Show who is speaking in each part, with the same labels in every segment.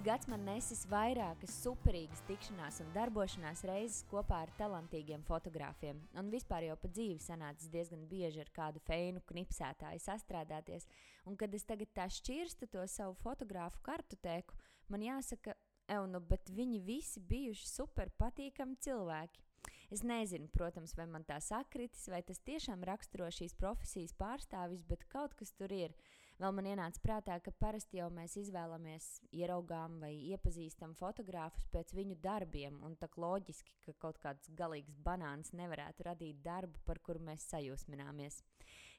Speaker 1: Šis gads man nesis vairākas superīgas tikšanās un darbošanās reizes kopā ar talantīgiem fotogrāfiem. Un vispār jau pa dzīvi sanācis diezgan bieži ar kādu feinu knipsētāju sastrādāties. Un kad es tagad tā šķirstu to savu fotogrāfu kartotēku, man jāsaka, Eunu, bet viņi visi bijuši super patīkami cilvēki. Es nezinu, protams, vai man tā sakritis, vai tas tiešām raksturo šīs profesijas pārstāvis, bet kaut kas tur ir. Vēl man ienāca prātā, ka parasti jau mēs izvēlamies, ieraugām vai iepazīstam fotogrāfus pēc viņu darbiem, un tā loģiski, ka kaut kāds galīgs banāns nevarētu radīt darbu, par kuru mēs sajūsmināmies.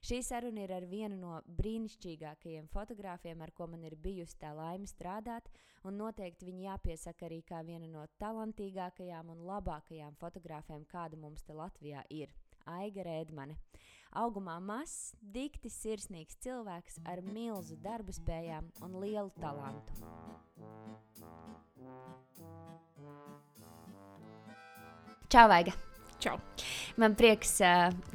Speaker 1: Šī saruna ir ar vienu no brīnišķīgākajiem fotogrāfiem, ar ko man ir bijusi tā laime strādāt, un noteikti viņi jāpiesaka arī kā viena no talantīgākajām un labākajām fotogrāfiem, kāda mums te Latvijā ir. Aiga Rēdmane. Augumā mazs, dikti sirsnīgs cilvēks ar milzu darba spējām un lielu talantu. Čau, Vaiga!
Speaker 2: Čau!
Speaker 1: Man prieks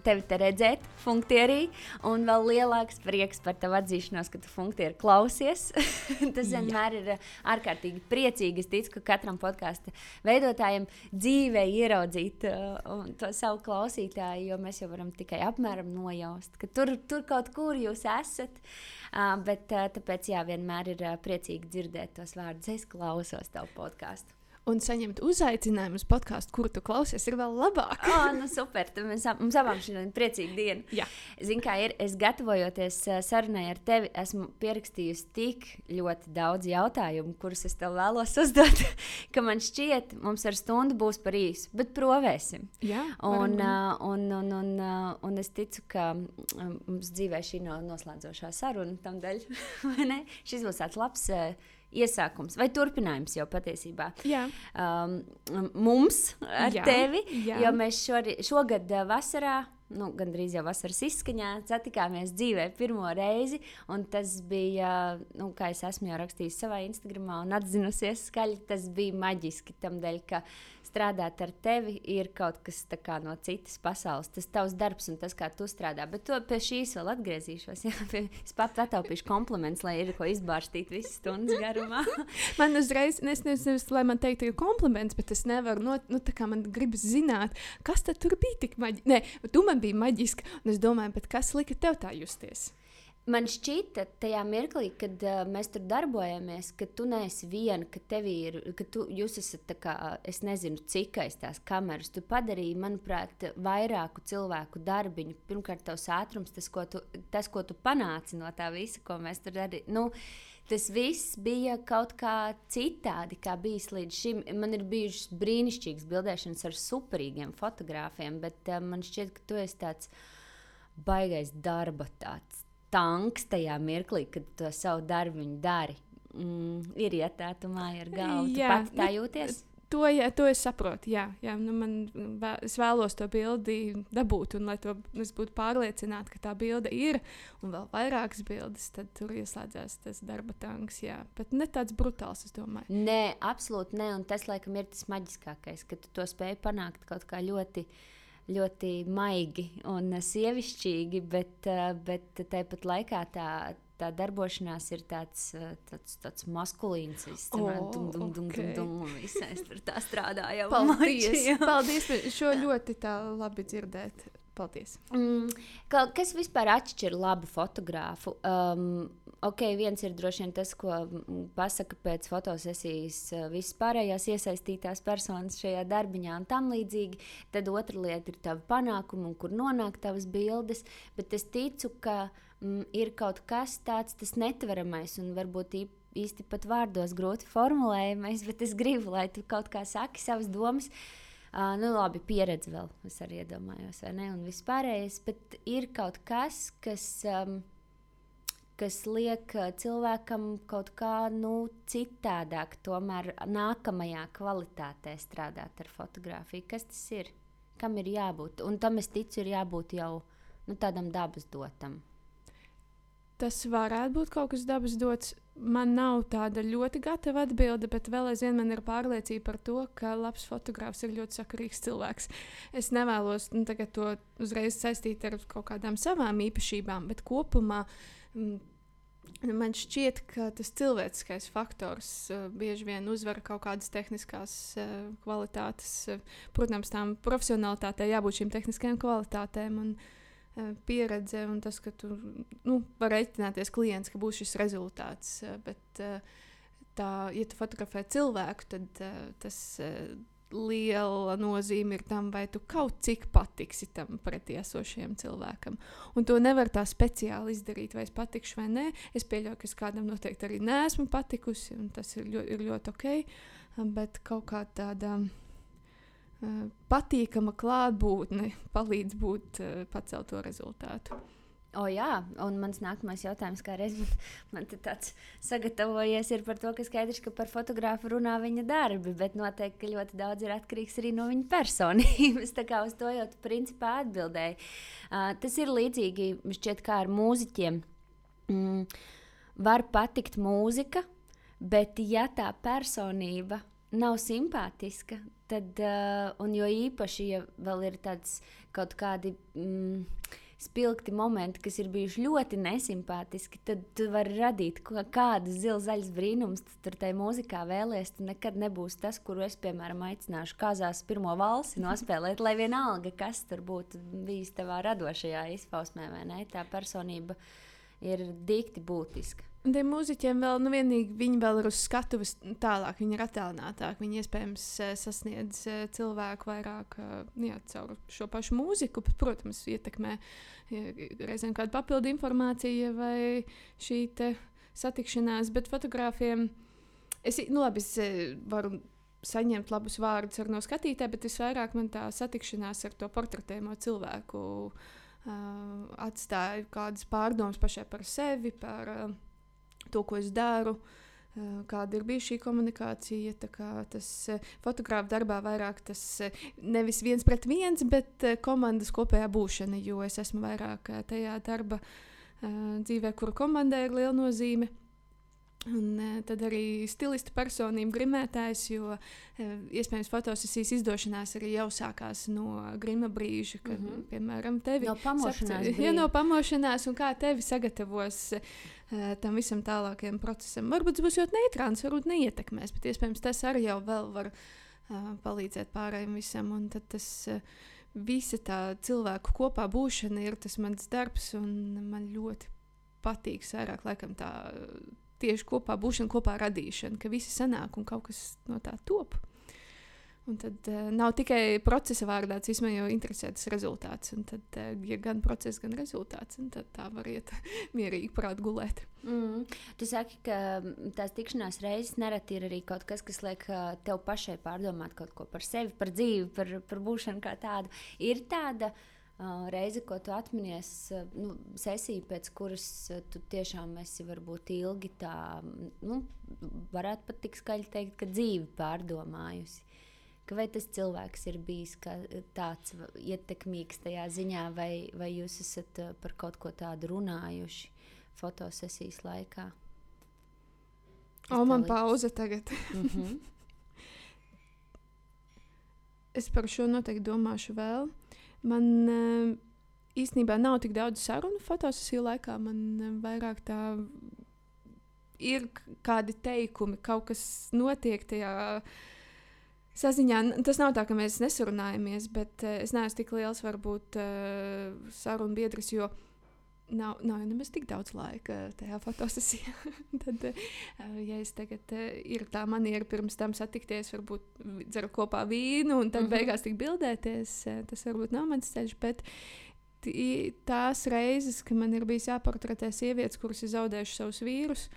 Speaker 1: tevi te redzēt, funktierī, un vēl lielāks prieks par tavu atzīšanos, ka tu funktieri klausies. Tas vienmēr ir ārkārtīgi priecīgi. Es ticu, ka katram podkāstu veidotājam dzīvē ieraudzīt to savu klausītāju, jo mēs jau varam tikai apmēram nojaust, ka tur, tur kaut kur jūs esat. Bet tāpēc jā, vienmēr ir priecīgi dzirdēt tos vārdus. Es klausos tavu podkāstu
Speaker 2: un saņemt uzaicinājumu uz podkāstu, kuru tu klausies, ir vēl labāk.
Speaker 1: oh, nu super. Tad mēs, mums abām ir priecīga diena. Zini, kā ir, es gatavojoties sarunai ar tevi, esmu pierakstījusi tik ļoti daudz jautājumu, kurus es tev vēlos uzdot, ka man šķiet, mums ar stundu būs par īsu, bet provēsim.
Speaker 2: Jā,
Speaker 1: un, uh, un, un, un, uh, un es ticu, ka mums dzīvē šī nav noslēdzošā saruna tam dēļ. Šis būs tāds labs. Uh, iesākums vai turpinājums jau patiesībā.
Speaker 2: Jā.
Speaker 1: Um, mums ar
Speaker 2: jā,
Speaker 1: tevi,
Speaker 2: jā.
Speaker 1: jo mēs šori, šogad uh, vasarā. Nu, Gan drīz jau vasaras izskaņā satikāmies dzīvē pirmo reizi. Tas bija, nu, kā es esmu jau rakstījis savā Instagram un atzinusies skaļi, tas bija maģiski. Tam dēļ, ka uh, strādāt ar tevi ir kaut kas no citas pasaules. Tas tavs darbs un tas, kā tu strādā. Bet to pie šīs vēl atgriezīšos. Jā, pie, es pat attaupīšu komplimentus, lai ir ko izbārstīt visas stundas garumā.
Speaker 2: man uzreiz, es nezinu, lai man teiktu, ir kompliments, bet es nevaru, no, nu, tā kā man gribas zināt, kas tad bija tik maģiski. Nē, tu man biji maģiski, un es domāju, kas lika tev tā justies?
Speaker 1: Man šķita, tajā mirklī, kad uh, mēs tur darbojamies, ka tu neesi viena, ka tev ir, ka tu, jūs esat, kā, es nezinu, cik aiz tās kameras. Tu padarīji, manuprāt, vairāku cilvēku darbiņu. Pirmkārt, tavs ātrums, tas, ko tu, tas, ko tu panāci no tā visa, ko mēs tur darījām. Nu, tas viss bija kaut kā citādi, kā bijis līdz šim. Man ir bijušas brīnišķīgas bildēšanas ar superīgiem fotogrāfiem, bet uh, man šķiet, ka tu esi tāds baigais darba tāds tanks tajā mirklī, kad to savu darbu dari. Mm, ir ietēta māja ar galvu. Jā, tu tā jūties?
Speaker 2: To, jā, to es saprotu. Jā, jā nu man, vēl, es vēlos to bildi dabūt, un lai to būtu pārliecināta, ka tā bilde ir, un vēl vairākas bildes, tad tur ieslēdzās tas darba tanks. Jā. Bet ne tāds brutāls, es domāju.
Speaker 1: Nē, absolūti nē, un tas laikam ir tas maģiskākais, ka tu to spēj panākt kaut kā ļoti ļoti maigi un sievišķīgi, bet, eh, bet tāpat laikā tā, tā darbošanās ir tāds, eh, tāds, tāds maskulīns. Es
Speaker 2: domāju,
Speaker 1: ka dum, dum,
Speaker 2: okay.
Speaker 1: dum, dum, dum, visais tur tā strādāja.
Speaker 2: Paldies! Paldies! Šo ļoti labi dzirdēt. Paldies.
Speaker 1: Mm, ka, kas vispār atšķir labu fotogrāfu? Um, ok, viens ir droši vien tas, ko pasaka pēc fotosesijas uh, visas pārējās iesaistītās personas šajā darbiņā un tam līdzīgi. Tad otra lieta ir tava panākuma un kur nonāk tavas bildes. Bet es ticu, ka mm, ir kaut kas tāds, tas netveramais un varbūt īpaši īsti pat vārdos grūti formulējamais, bet es gribu, lai tu kaut kā saki savas domas. Uh, Uh, nu, labi, pieredze vēl, es arī iedomājos, vai ne? Un viss pārējais, bet ir kaut kas, kas, um, kas liek cilvēkam kaut kā nu, citādāk, tomēr nākamajā kvalitātē strādāt ar fotografiju. Kas tas ir? Kam ir jābūt? Un tam es ticu, ir jābūt jau nu, tādam dabas dotam.
Speaker 2: Tas varētu būt kaut kas dabas dots. Man nav tāda ļoti gatava atbilde, bet vēl aizvien man ir pārliecība par to, ka labs fotogrāfs ir ļoti sakarīgs cilvēks. Es nevēlos nu, to uzreiz saistīt ar kaut kādām savām īpašībām, bet kopumā. Mm, Man šķiet, ka tas cilvēciskais faktors uh, bieži vien uzvar kaut kādas tehniskās uh, kvalitātes. Protams, tām profesionālitātei jābūt šīm tehniskajām kvalitātēm un uh, pieredze, un tas, ka tu nu, vari reiķināties klients, ka būs šis rezultāts. Uh, bet, uh, tā, ja tu fotografē cilvēku, tad tas. Liela nozīme ir tam, vai tu kaut cik patiksi tam pretī esošajam cilvēkam. Un to nevar tā speciāli izdarīt, vai es patikšu vai nē. Es pieļauju, ka es kādam noteikti arī neesmu patikusi, un tas ir ļoti, ir ļoti ok. Bet kaut kā tāda uh, patīkama klātbūtne palīdz būt uh, pacelt to rezultātu.
Speaker 1: O, jā, un mans nākamais jautājums, kā reiz man, man tāds sagatavojies, ir par to, ka skaidrs, ka par fotografu runā viņa darbi, bet noteikti ļoti daudz ir atkarīgs arī no viņa personības. Tā kā uz to jau tu principā atbildēji. Uh, tas ir līdzīgi šķiet kā ar mūziķiem. Mm, var patikt mūzika, bet ja tā personība nav simpātiska, tad, uh, un jo īpaši, ja vēl ir tāds kaut kādi. Mm, spilgti momenti, kas ir bijuši ļoti nesimpātiski, tad tu vari radīt kādas zila zaļas brīnums. Tur tajā mūzikā vēlēs, tu nekad nebūsi tas, kuru es, piemēram, aicināšu kāzās pirmo valsi nospēlēt, lai vienalga, kas tur būtu bijis tavā radošajā izpausmē, vai ne? Tā personība ir dikti būtiska.
Speaker 2: Un tiem mūziķiem vēl, nu, vienīgi viņi vēl ir uz skatuves tālāk, viņi ir attālinātāki. Viņi iespējams eh, sasniedz eh, cilvēku vairāk eh, jā, caur šo pašu mūziku, bet, protams, ietekmē reizēm kāda papildu informācija vai šī satikšanās. Bet fotogrāfiem es, nu, labi, es varu saņemt labus vārdus no skatītāja, bet visvairāk man tā satikšanās ar to portretēmo cilvēku uh, atstāja kādas pārdomas pašai par sevi. Par, uh, to, ko es daru. Eh, kāda ir bijusi šī komunikācija? Tas eh, fotogrāfa darbā vairāk tas eh, nevis viens pret viens, bet komandas kopējā būšana, jo es esmu vairāk tajā darba dzīvē, kura komandai ir liela nozīme. Un uh, tad arī stilista personība, grimētājs, jo uh, iespējams fotosesijas izdošanās arī jau sākās no grima brīža, kad, mm -hmm. piemēram, tevi
Speaker 1: no pamošanās.
Speaker 2: Ja no pamošanās, un kā tevi sagatavos uh, tam visam tālākajam procesam. Varbūt tas būs ļoti neitrāns, varbūt neietekmēs, bet iespējams tas arī jau var uh, palīdzēt pārējiem visam. Un tad tas uh, visa tā cilvēku kopā būšana ir tas mans darbs, un man ļoti patīk vairāk laikam tā tieši kopā būšana, kopā radīšana, ka visi sanāk un kaut kas no tā top. Un tad uh, nav tikai procesa vārdā, tas man jau interesē tas rezultāts. Un tad, uh, ja gan process, gan rezultāts, tad tā var iet mierīgi prāt gulēt.
Speaker 1: Mm. Tu saki, ka tās tikšanās reizes nereti ir arī kaut kas, kas liek uh, tev pašai pārdomāt kaut ko par sevi, par dzīvi, par, par būšanu kā tādu. Ir tāda uh, Reize, ko tu atminies, nu, sesija, pēc kuras tu tiešām esi varbūt ilgi tā, nu, varētu pat tik skaļi teikt, ka dzīvi pārdomājusi. Ka vai tas cilvēks ir bijis tāds ietekmīgs tajā ziņā, vai, vai jūs esat par kaut ko tādu runājuši fotosesijas laikā?
Speaker 2: O, man liks? pauze tagad. mm -hmm. es par šo noteikti domāšu vēl. Man uh, īstenībā nav tik daudz sarunu fotosesiju laikā. Man uh, vairāk tā ir kādi teikumi, kaut kas notiek tajā saziņā. Tas nav tā, ka mēs nesarunājamies, bet uh, es neesmu tik liels varbūt sarunu biedrs, jo nav, nav nemaz tik daudz laika tajā fotosesijā. Tad, uh, ja es tagad uh, ir tā maniera pirms tam satikties, varbūt dzeru kopā vīnu un tad mm -hmm. beigās tik bildēties, uh, tas varbūt nav mans ceļš. Bet, Tās reizes, kad man ir bijis jāportretē sievietes, kuras ir zaudējušas savus vīrus,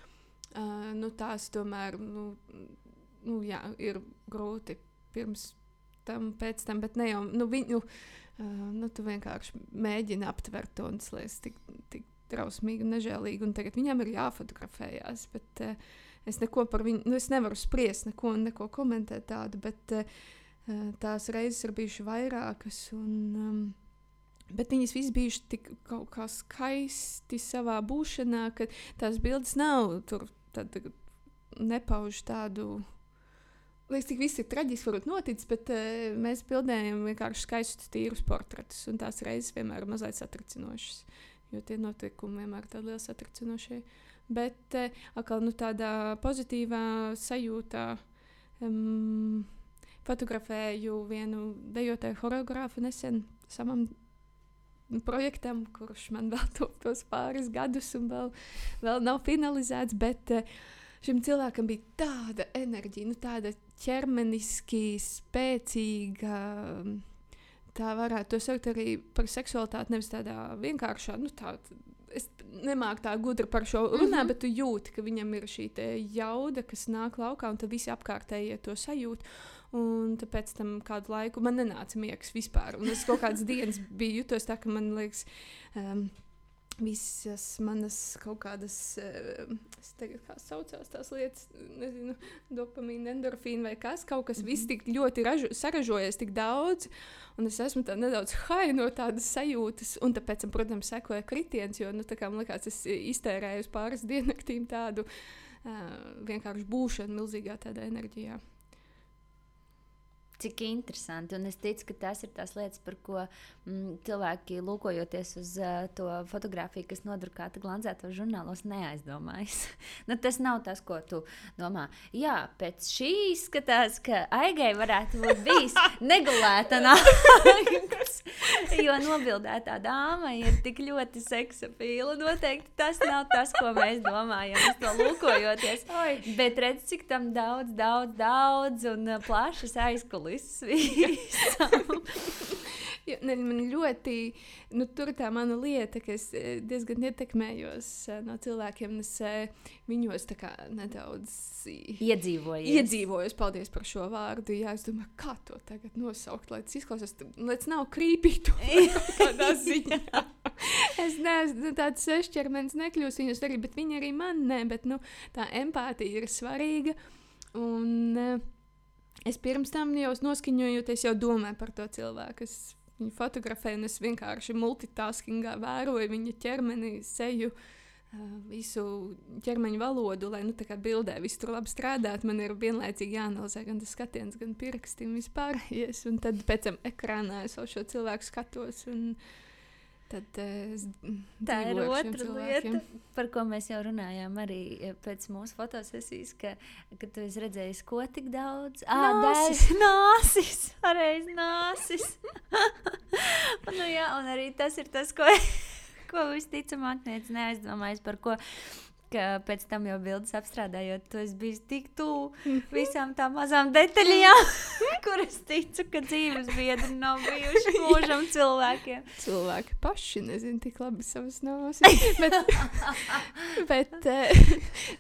Speaker 2: nu, tās tomēr nu, nu, jā, ir grūti pirms tam, pēc tam, bet ne jau nu, viņu. Nu, nu, tu vienkārši mēģini aptvert to un liekas tik, tik drausmīgi un nežēlīgi. Un tagad viņam ir jāfotografējas. Bet, uh, es neko par viņu, nu, es nevaru spriest, neko, neko komentēt tādu, bet uh, tās reizes ir bijušas vairākas. Un, um, Bet viņas visas bijušas tik kaut kā skaisti savā būšanā, ka tās bildes nav tur, tad nepauž tādu Liekas, cik viss ir traģiski, varbūt noticis, bet uh, mēs bildējam vienkārši skaistus, tīrus portretus. Un tās reizes vienmēr ir mazliet satricinošas. Jo tie notikumi vienmēr ir tādi lieli satricinošie Bet uh, atkal nu, tādā pozitīvā sajūtā um, fotografēju vienu dejotāju choreogrāfu nesen savam projektam, kurš man vēl to, tos pāris gadus un vēl, vēl nav finalizēts. Bet uh, šim cilvēkam bija tāda enerģija, nu, tāda ķermeniski spēcīga. Tā varētu saukt arī par seksualitāti, nevis tādā vienkāršā, nu, tāda es nemāku tā gudri par šo runāt, mm -hmm. bet tu jūti, ka viņam ir šī jauda, kas nāk laukā, un tad visi apkārtējie to sajūt. Un tāpēc tam kādu laiku man nenāca miegs vispār. Un es kaut kādas dienas biju jutos tā, ka man liekas. Um, visas manas kaut kādas, uh, es tagad kā saucās tās lietas, nezinu, dopamīna, endorfīna vai kas, kaut kas mm -hmm. viss tik ļoti ražu, saražojies tik daudz, un es esmu tā nedaudz hai no tādas sajūtas, un tāpēc, protams, sekoja kritiens, jo, nu, tā kā man liekas, es iztērēju uz pāris diennaktīm tādu uh, vienkārši būšanu milzīgā tādā enerģijā.
Speaker 1: Cik interesanti. Un es ticu, ka tas ir tās lietas, par ko mm, cilvēki, lūkojoties uz uh, to fotografiju, kas nodrukāta glazētos žurnālos, neaizdomājas. nu, tas nav tas, ko tu domā. Jā, pēc šī izskatās, ka Aigai varētu būt bijis negulēta nāks. jo nobildētā dāma ir tik ļoti seksapīla. Noteikti tas nav tas, ko mēs domājam, uz to lūkojoties. Oi. Bet redz, cik tam daudz, daudz, daudz un plašas aizkulisēs visam.
Speaker 2: ja, ne, man ļoti, nu, tur tā mana lieta, ka es diezgan ietekmējos no cilvēkiem, un es viņos tā kā nedaudz
Speaker 1: iedzīvojos.
Speaker 2: Iedzīvojos, paldies par šo vārdu. Jā, es domāju, kā to tagad nosaukt, lai tas izklausās, lai tas nav krīpīgi kādā ziņā. es neesmu tāds sešķermenis, nekļūst viņus arī, bet viņi arī man ne, bet, nu, tā empātija ir svarīga. Un, uh, es pirms tam jau noskaņojoties, jau domāju par to cilvēku. Es viņu fotografēju, un es vienkārši multitaskingā vēroju viņa ķermeni, seju. Visu ķermeņa valodu, lai nu, bildē viss tur labi strādātu. Man ir vienlaicīgi jāanalizē gan tas skatiens, gan pirksti un vispārējais. Un tad pēc tam ekrānā es šo cilvēku skatos. Un, uh, Tad, uh,
Speaker 1: tā ir otra lieta, par ko mēs jau runājām arī eh, pēc mūsu fotosesijas, ka, ka tu esi redzējis, ko tik daudz. Ah, nāsis, nāsis, pareizi nāsis. nu, jā, un arī tas ir tas, ko, ko visticamāk neaizdomājas, par ko ka pēc tam jau bildes apstrādājot, tu esi bijis tik tuvu mhm. visām tām mazām detaļām, kuras ticu, ka dzīves biedri nav bijuši mūžam cilvēkiem.
Speaker 2: Cilvēki paši nezina tik labi savas nāsas. bet, bet eh,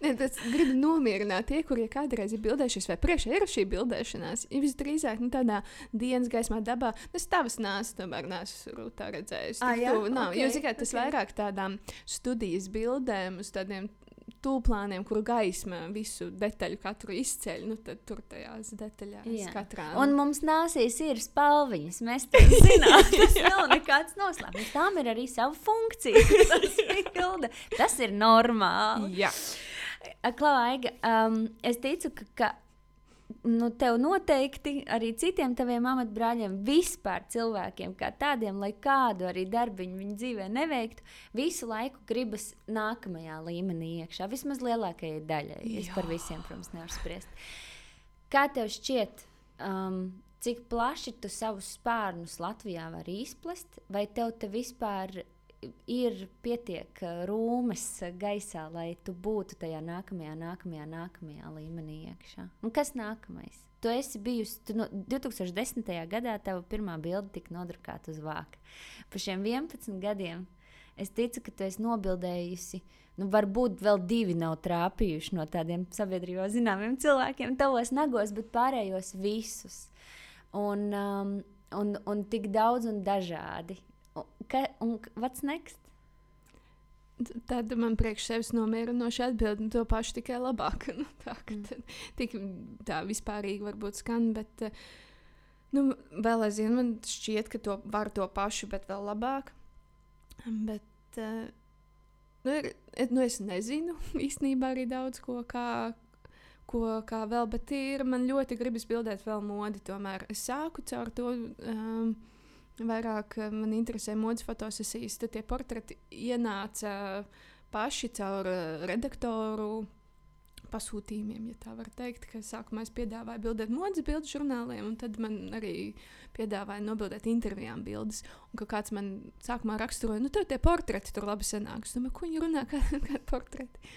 Speaker 2: ne, tas gribu nomierināt tie, kurie kādreiz ir bildējušies vai priekšā ir šī bildēšanās. Ja visdrīzāk nu, tādā dienas gaismā dabā, nu, es tavas nāsas tomēr neesmu rūtā redzējis. Ah, jā, tu, nav, okay, jo, zikā, tas okay. vairāk tādām studijas bildēm uz tādiem tūplāniem, kuru gaisma visu detaļu katru izceļ. Nu, tad tur tajās detaļās katrā.
Speaker 1: Un mums nāsīs ir spalviņas. Mēs to zinām. Tas nav nekāds noslēpums. Tām ir arī sava funkcija. Tas, tas ir normāli.
Speaker 2: Jā.
Speaker 1: Klaiga, um, es ticu, ka, ka nu, tev noteikti arī citiem taviem amatbrāļiem, vispār cilvēkiem, kā tādiem, lai kādu arī darbiņu viņa dzīvē neveiktu, visu laiku gribas nākamajā līmenī iekšā. Vismaz lielākajai daļai. Jā. Es par visiem, protams, nevaru spriest. Kā tev šķiet, um, cik plaši tu savus spārnus Latvijā vari izplest, vai tev te vispār ir pietiek rūmes gaisā, lai tu būtu tajā nākamajā, nākamajā, nākamajā līmenī iekšā. Un kas nākamais? Tu esi bijusi, tu no 2010. gadā tava pirmā bilde tika nodrukāta uz vāka. Pa šiem 11 gadiem es ticu, ka tu esi nobildējusi. Nu, varbūt vēl divi nav trāpījuši no tādiem sabiedrībā zināmiem cilvēkiem, tavos nagos, bet pārējos visus. Un, um, un, un tik daudz un dažādi. Ka, un what's next?
Speaker 2: Tad man priekš sevis nomierinoši atbild, nu, to pašu tikai labāk. Nu, tā, mm. tik tā vispārīgi varbūt skan, bet eh, nu, vēl aizvien man šķiet, ka to var to pašu, bet vēl labāk. Bet, uh, nu, ir, nu, es nezinu īstenībā arī daudz ko, kā, ko kā vēl, bet ir, man ļoti gribas bildēt vēl modi. Tomēr es sāku caur to. Um, Vairāk eh, man interesē modes fotosesijas, tad tie portreti ienāca paši caur uh, redaktoru pasūtījumiem, ja tā var teikt. Ka sākumā es piedāvāju bildēt modes bildu žurnāliem, un tad man arī piedāvāja nobildēt intervijām bildes. Un ka kāds man sākumā raksturoja, nu, tev tie portreti tur labi sanāk. Es domāju, ko viņi runā, kādi kā portreti.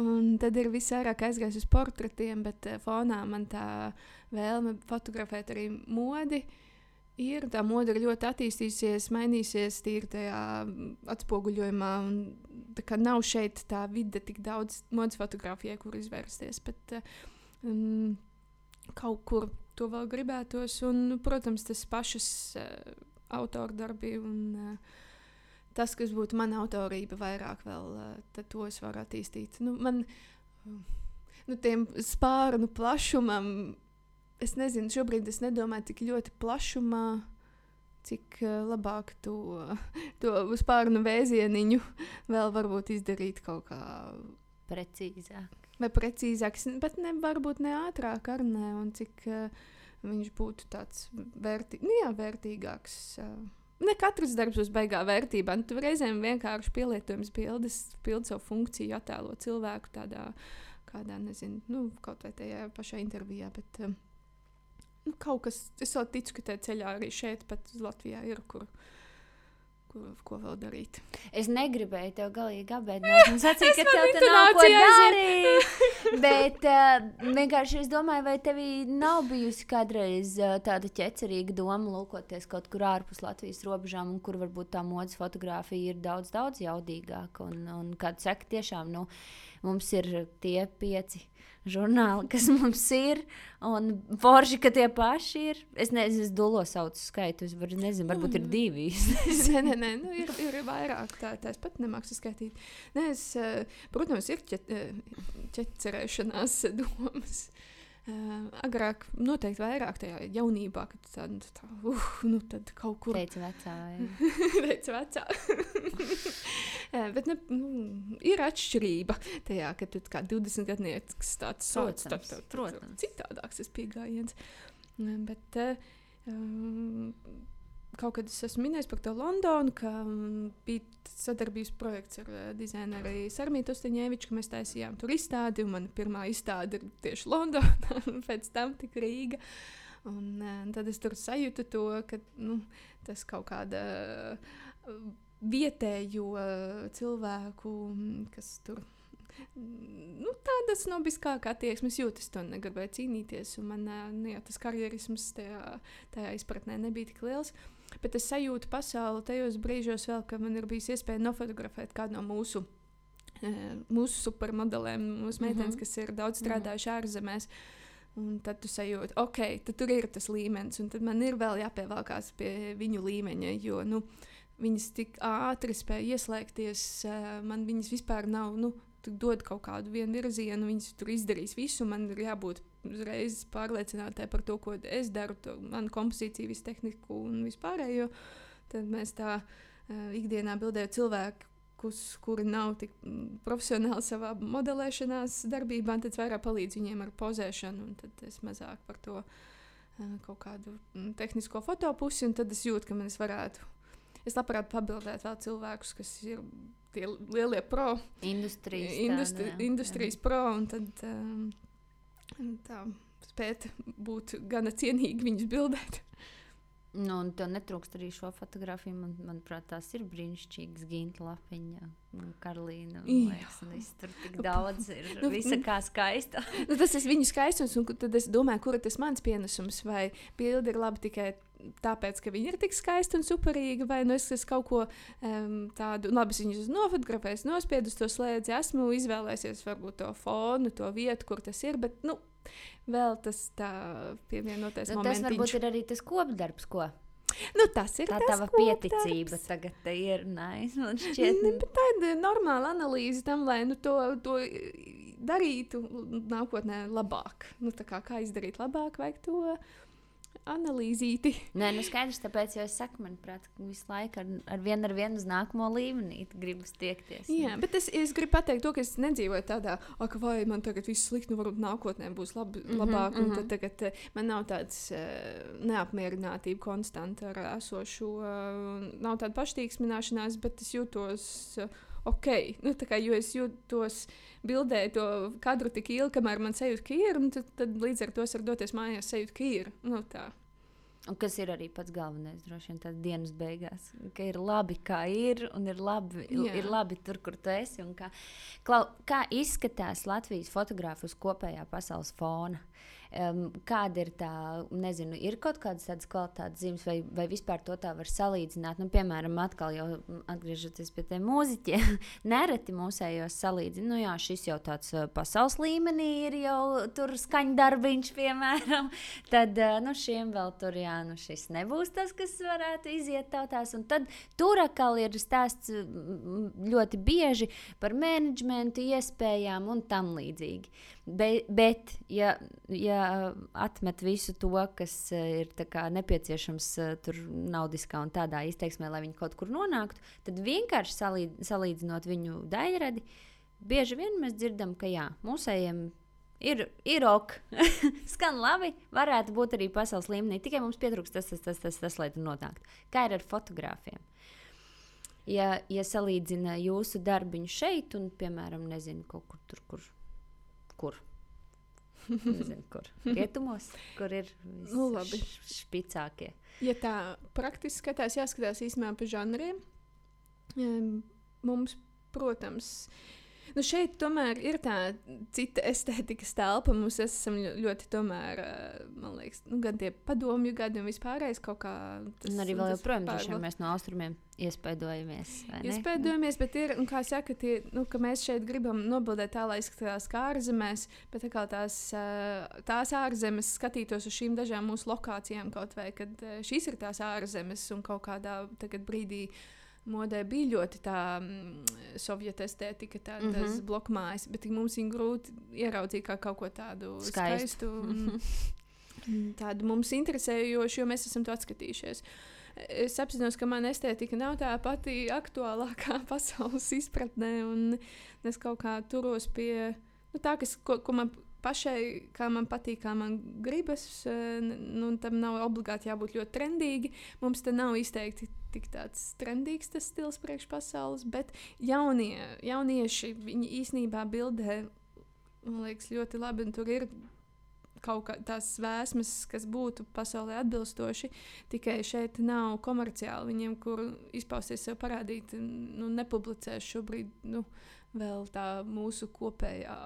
Speaker 2: Un tad ir visvairāk aizgājis uz portretiem, bet uh, fonā man tā vēlme fotografēt arī modi. Ir tā mode ir ļoti attīstījusies, mainījusies tīri tajā atspoguļojumā. Tā kā nav šeit tā vide tik daudz modes fotografijai, kur izvērsties. Bet um, kaut kur to vēl gribētos. Un, protams, tas pašas uh, autora darbi un uh, tas, kas būtu mana autorība, vairāk vēl, tad to es varu attīstīt. Nu, man, nu, tiem spārnu plašumam, es nezinu, šobrīd es nedomāju tik ļoti plašumā, cik labāk to, to spārnu vēzieniņu vēl varbūt izdarīt kaut kā
Speaker 1: precīzāk.
Speaker 2: Vai precīzāk, bet ne, varbūt ne ātrāk ar ne, un cik uh, viņš būtu tāds vērtī, nu, jā, vērtīgāks. Uh, Ne katrs darbs būs beigā vērtībā. Nu, reizēm vienkārši pielietojams bildes, pilda savu funkciju, attēlo cilvēku tādā, kādā, nezinu, nu, kaut vai tajā pašā intervijā. Bet, um, nu, kaut kas, es vēl ticu, ka tajā ceļā arī šeit, pat Latvijā, ir kur. Ko, ko vēl darīt?
Speaker 1: Es negribēju tev galīgi apbēdināt. Es sacīju, ka tev tur nav ko darīt. Bet uh, vienkārši es domāju, vai tev nav bijusi kādreiz uh, tāda ķecerīga doma lūkoties kaut kur ārpus Latvijas robežām, un kur varbūt tā modes fotografija ir daudz, daudz jaudīgāka. Un, un kā tu saki, tiešām nu, mums ir tie pieci žurnāli, kas mums ir. Un forši, ka tie paši ir. Es nezinu, es dolo saucu skaitu. Es var, nezinu, varbūt ir divi.
Speaker 2: nē, nē, nē nu, ir, ir vairāk. Tā, tā es pat nemāku skaitīt. Nē, es, protams, ir ķecerēšanās domas. Uh, agrāk, noteikti vairāk tajā jaunībā, kad tā, nu, tā uh, nu, tad kaut kur.
Speaker 1: Teica vecā.
Speaker 2: Teica vecā. uh, bet ne, nu, ir atšķirība tajā, ka tu kā 20 gadnieks tāds
Speaker 1: sots, tā, tā, protams.
Speaker 2: Citādāks tas pieejams. Uh, bet uh, kaut kad es esmu minējis par to Londonu, ka um, bija sadarbības projekts ar uh, dizaineru Sarmītu Osteņēviču, ka mēs taisījām tur izstādi, un mana pirmā izstāde ir tieši Londonā, un pēc tam tik Rīga. Un, uh, tad es tur sajūtu to, ka nu, tas kaut kāda uh, vietējo uh, cilvēku, kas tur nu, tādas nobiskākā attieksmes jūtas, to negribēju cīnīties. Un man nu, jā, tas karjerisms tajā, tajā izpratnē nebija tik liels. Bet es sajūtu pasauli tajos brīžos, vēl, kad man ir bijis iespēja nofotografēt kādu no mūsu, mūsu supermodelēm, mūsu meitenes, mm -hmm. kas ir daudz strādājuši mm -hmm. ārzemēs. Un tad tu sajūti, ok, tur ir tas līmenis, un tad man ir vēl jāpievelkās pie viņu līmeņa. Jo nu, viņas tik ātri spēja ieslēgties, man viņas vispār nav. Nu, dod kaut kādu virzienu, viņas tur izdarīs visu. Man ir jābūt uzreiz pārliecinātai par to, ko es daru, to manu kompozīciju, visu tehniku un vispārējo. Tad mēs tā uh, ikdienā bildējam cilvēku. Kuri nav tik profesionāli savā modelēšanās darbībā, tad vairāk palīdz viņiem ar pozēšanu, un tad es mazāk par to uh, kaut kādu tehnisko fotopusi, tad es jūtu, ka man es varētu. Es labprāt pabildētu vēl cilvēkus, kas ir tie lielie pro.
Speaker 1: Industrijas,
Speaker 2: industri, tāda, jā, industrijas jā. pro. Un tad um, tā spēt būt gana cienīgi viņus bildēt.
Speaker 1: Nu, un tev netrūkst arī šo fotografiju. Man, manuprāt, tās ir brīnišķīgas ginta lapiņa. Karolīna. Tur tik daudz ir. Nu, visa kā skaista.
Speaker 2: nu, tas ir viņu skaistums, un tad es domāju, kur ir tas mans pienesums. Vai bilde ir labi tikai tāpēc, ka viņi ir tik skaisti un superīgi, vai nu es, es kaut ko um, tādu, labi, viņus nofotografēju, nospiedu to slēdzi, esmu izvēlējies varbūt to fonu, to vietu, kur tas ir. Bet, nu, vēl tas tā pievienotais nu, moments.
Speaker 1: Tas varbūt ir arī tas kopdarbs, ko.
Speaker 2: Nu, tas ir
Speaker 1: tā
Speaker 2: tas
Speaker 1: tava pieticība. Tagad ir nice, man šķiet,
Speaker 2: nu, tā ir normāla analīze tam, lai nu, to, to darītu nākotnē labāk. Nu, kā, kā izdarīt labāk, vajag to analīzīti.
Speaker 1: Nē, nu skaidrs, tāpēc jau es saku, manuprāt, visu laiku ar, ar vienu ar vienu uz nākamo līmenī gribas tiekties.
Speaker 2: Jā, bet es, es gribu pateikt to, ka es nedzīvoju tādā, ka vai man tagad viss slikti, nu varbūt nākotnē būs lab, -hmm, labāk, mm -hmm. un tad mhm. tagad eh, man nav tāds uh, neapmierinātība konstanta ar esošo, uh, nav tāda paštīksmināšanās, bet es jūtos. Uh, ok. Nu, kā, jo es jūtos bildē to kadru tik ilgi, kamēr man sajūta, ir, un tad, tad līdz ar to es varu doties mājās, sajūta, ir. Nu, tā.
Speaker 1: Un kas ir arī pats galvenais, droši vien, tādā dienas beigās, ka ir labi, kā ir, un ir labi, Jā. ir labi tur, kur tu esi. Kā, kā izskatās Latvijas fotogrāfus kopējā pasaules fona? Um, kāda ir tā, nezinu, ir kaut kādas tādas kvalitātes zīmes, vai, vai vispār to tā var salīdzināt? Nu, piemēram, atkal jau atgriežoties pie tiem mūziķiem, nereti mūsējos salīdzina. Nu, jā, šis jau tāds uh, pasaules līmenī ir jau tur skaņdarbiņš, piemēram. Tad, uh, nu, šiem vēl tur, jā, nu, šis nebūs tas, kas varētu iziet tautās. Un tad tur atkal ir stāsts ļoti bieži par menedžmentu iespējām un tam līdzīgi. Be, bet, ja, ja atmet visu to, kas uh, ir nepieciešams uh, tur naudiskā un tādā izteiksmē, lai viņi kaut kur nonāktu, tad vienkārši salīd, salīdzinot viņu daļradi, bieži vien mēs dzirdam, ka jā, mūsējiem ir, ir ok, skan labi, varētu būt arī pasaules līmenī. Tikai mums pietrūkst tas, tas, tas, tas, tas lai tur nonāktu. Kā ir ar fotogrāfiem? Ja, ja salīdzina jūsu darbiņu šeit, un, piemēram, nezinu, kaut kur tur, kur kur. Nezinu, kur. Rietumos, kur ir
Speaker 2: nu,
Speaker 1: spēcīgākie.
Speaker 2: Ja tā praktiski skatās, jāskatās īstenībā pa žanriem. Mums, protams, ir Nu šeit tomēr ir tā cita estētikas telpa. Mums esam ļoti, tomēr, man liekas, nu, gan tie padomju gadi un vispārējais kaut kā.
Speaker 1: Tas, un arī vēl joprojām pārval... mēs no austrumiem iespaidojamies.
Speaker 2: Iespaidojamies, bet ir, un kā saka, tie, nu, ka mēs šeit gribam nobildēt tā, lai izskatās kā ārzemēs, bet tā tās, tās ārzemes skatītos uz šīm dažām mūsu lokācijām kaut vai, kad šīs ir tās ārzemes un kaut kādā brīdī. Uh, modē bija ļoti tā mm, sovietu estētika, tādas mm -hmm. blokmājas, bet mums viņa grūti ieraudzīt kā kaut ko tādu Skaist. skaistu. Un, tādu mums interesējošu, jo mēs esam to atskatījušies. Es apzinos, ka man estētika nav tā pati aktuālākā pasaules izpratnē, un es kaut kā turos pie nu, tā, kas, ko, ko man pašai, kā man patīk, kā man gribas. Nu, tam nav obligāti jābūt ļoti trendīgi. Mums te nav izteikti tik tāds trendīgs tas stils priekš pasaules, bet jaunie, jaunieši viņi īsnībā bildē, man liekas, ļoti labi, un tur ir kaut kā tās vēsmas, kas būtu pasaulē atbilstoši, tikai šeit nav komerciāli viņiem, kur izpausties sev parādīt, nu, nepublicēs šobrīd, nu, vēl tā mūsu kopējā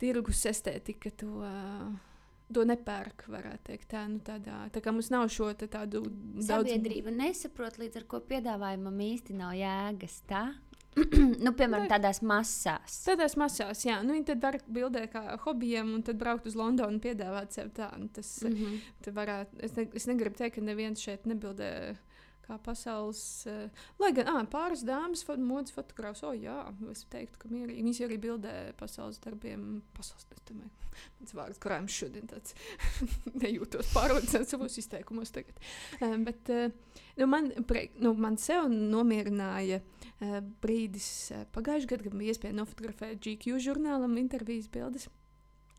Speaker 2: tirgus estētika to. To nepērk, varētu teikt. Tā, nu, tādā, tā kā mums nav šo tādu
Speaker 1: sabiedrību, daudz... nesaprot, līdz ar ko piedāvājumam īsti nav jēgas. Tā? nu, piemēram, tādās masās.
Speaker 2: Tādās masās, jā. Nu, viņi tad var bildēt kā hobijiem, un tad braukt uz Londonu un piedāvāt sev tā. Tas, mm -hmm. varētu, es, ne, es negribu teikt, ka neviens šeit nebildē kā pasaules. Uh, lai gan ah, pāris dāmas, fo modes fotogrāfs, oh, jā, es teiktu, ka mierīgi. Viņas arī bildē pasaules darbiem. Pasaules, es domāju, mans vārds, kurām šodien tāds nejūtos pārvaldīt savos izteikumos tagad. Uh, bet uh, nu, man, pre, nu, man sev nomierināja uh, brīdis uh, pagājušajā gadā, kad bija iespēja nofotografēt GQ žurnālam intervijas bildes.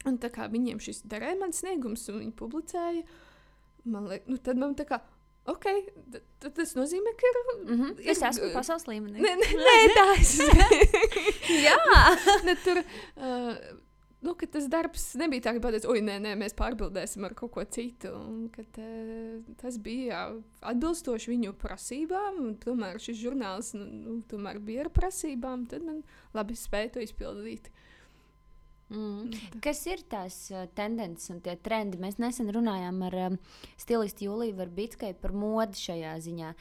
Speaker 2: Un tā kā viņiem šis derēja man sniegums, un viņi publicēja, man liekas, nu, tad man tā kā, Ok, tad tas nozīmē, ka ir.
Speaker 1: Mm -hmm. ir es esmu pasaules līmenī.
Speaker 2: Nē, nē, nē tā es.
Speaker 1: Jā,
Speaker 2: ne, tur. Uh, nu, tas darbs nebija tā, ka pateicu, oi, nē, nē, mēs pārbildēsim ar kaut ko citu. Un, kad, uh, tas bija atbilstoši viņu prasībām, tomēr šis žurnāls nu, nu, tomēr bija ar prasībām, tad man labi spēja to izpildīt. Uh,
Speaker 1: Mm. Kas ir tās uh, tendences un tie trendi? Mēs nesen runājām ar um, stilistu Juliju Verbitskai par modi šajā ziņā.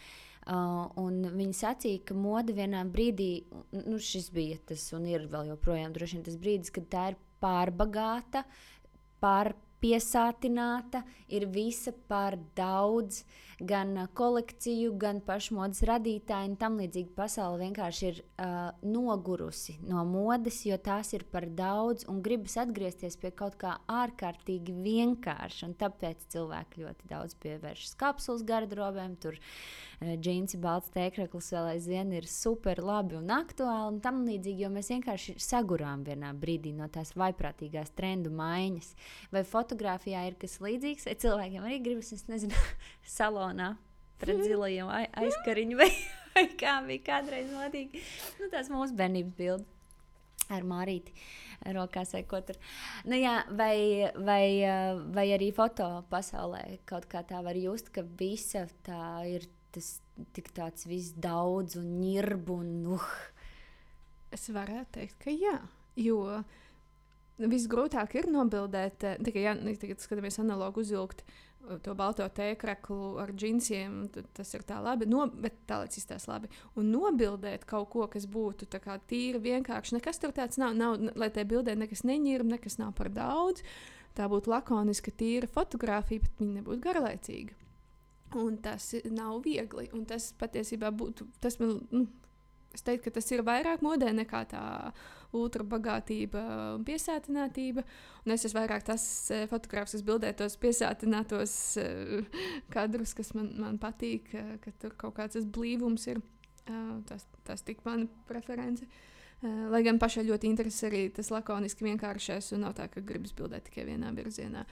Speaker 1: Uh, viņa sacīja, ka mode vienā brīdī, nu, šis bija tas, un ir vēl joprojām vien tas brīdis, kad tā ir pārbagāta, pār piesātināta, ir visa par daudz, gan kolekciju, gan pašmodas radītāju un tam līdzīgi. Pasaule vienkārši ir uh, nogurusi no modes, jo tās ir par daudz un gribas atgriezties pie kaut kā ārkārtīgi vienkārša. Tāpēc cilvēki ļoti daudz pievēršas kapsulas gardrobēm. Tur džinsi, balts tēkraklis vēl aizvien ir super labi un aktuāli un tam līdzīgi, jo mēs vienkārši sagurām vienā brīdī no tās vaiprātīgās trendu maiņas. Vai fotografijā ir kas līdzīgs, vai cilvēkiem arī gribas, es nezinu, salonā pret zilajiem aizkariņu vai Vai kā bija kādreiz modīgi. Nu, tās mūsu bērnības bildes ar Mārīti rokās vai ko tur. Nu, jā, vai, vai, vai arī foto pasaulē kaut kā tā var just, ka visa tā ir tas tik tāds viss daudz un ņirbu un uh.
Speaker 2: Es varētu teikt, ka jā, jo visgrūtāk ir nobildēt, tikai ja tagad skatāmies analogu uzvilkt to balto tēkraklu ar džinsiem, tas ir tā labi, no, bet tā lai izstāsta labi. Un nobildēt kaut ko, kas būtu tīri vienkārši, nekas tur tāds nav, nav lai tajā bildē nekas neņirb, nekas nav par daudz. Tā būtu lakoniska, tīra fotografija, bet viņa nebūtu garlaicīga. Un tas nav viegli. Un tas patiesībā būtu, tas man, nu, es teiktu, ka tas ir vairāk modē nekā tā ultrabagātība un piesātinātība. Un es esmu vairāk tas eh, fotogrāfs, kas bildē tos piesātinātos eh, kadrus, kas man, man patīk, eh, ka tur kaut kāds tas blīvums ir. Tas, tas tik mana preference. Lai gan pašai ļoti interesē arī tas lakoniski vienkāršais, un nav tā, ka gribas bildēt tikai vienā virzienā.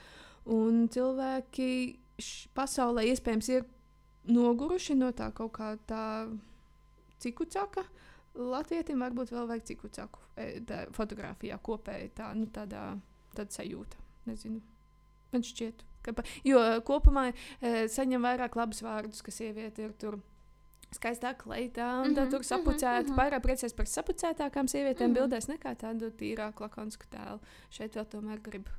Speaker 2: Un cilvēki pasaulē iespējams ir noguruši no tā kaut kā tā ciku caka. Uh, Latvijam varbūt vēl vajag ciku caku e, fotografijā kopēji tā, nu, tādā, tāda sajūta. Nezinu. Man šķiet, ka. Pa, jo kopumā e, saņem vairāk labus vārdus, ka sieviete ir tur skaistā kleitā, un mm tā tur sapucēta. Mm -hmm. Pārāk priecājas par sapucētākām sievietēm mm -hmm. bildēs nekā tādu tīrāku, lakonisku tēlu. Šeit vēl tomēr grib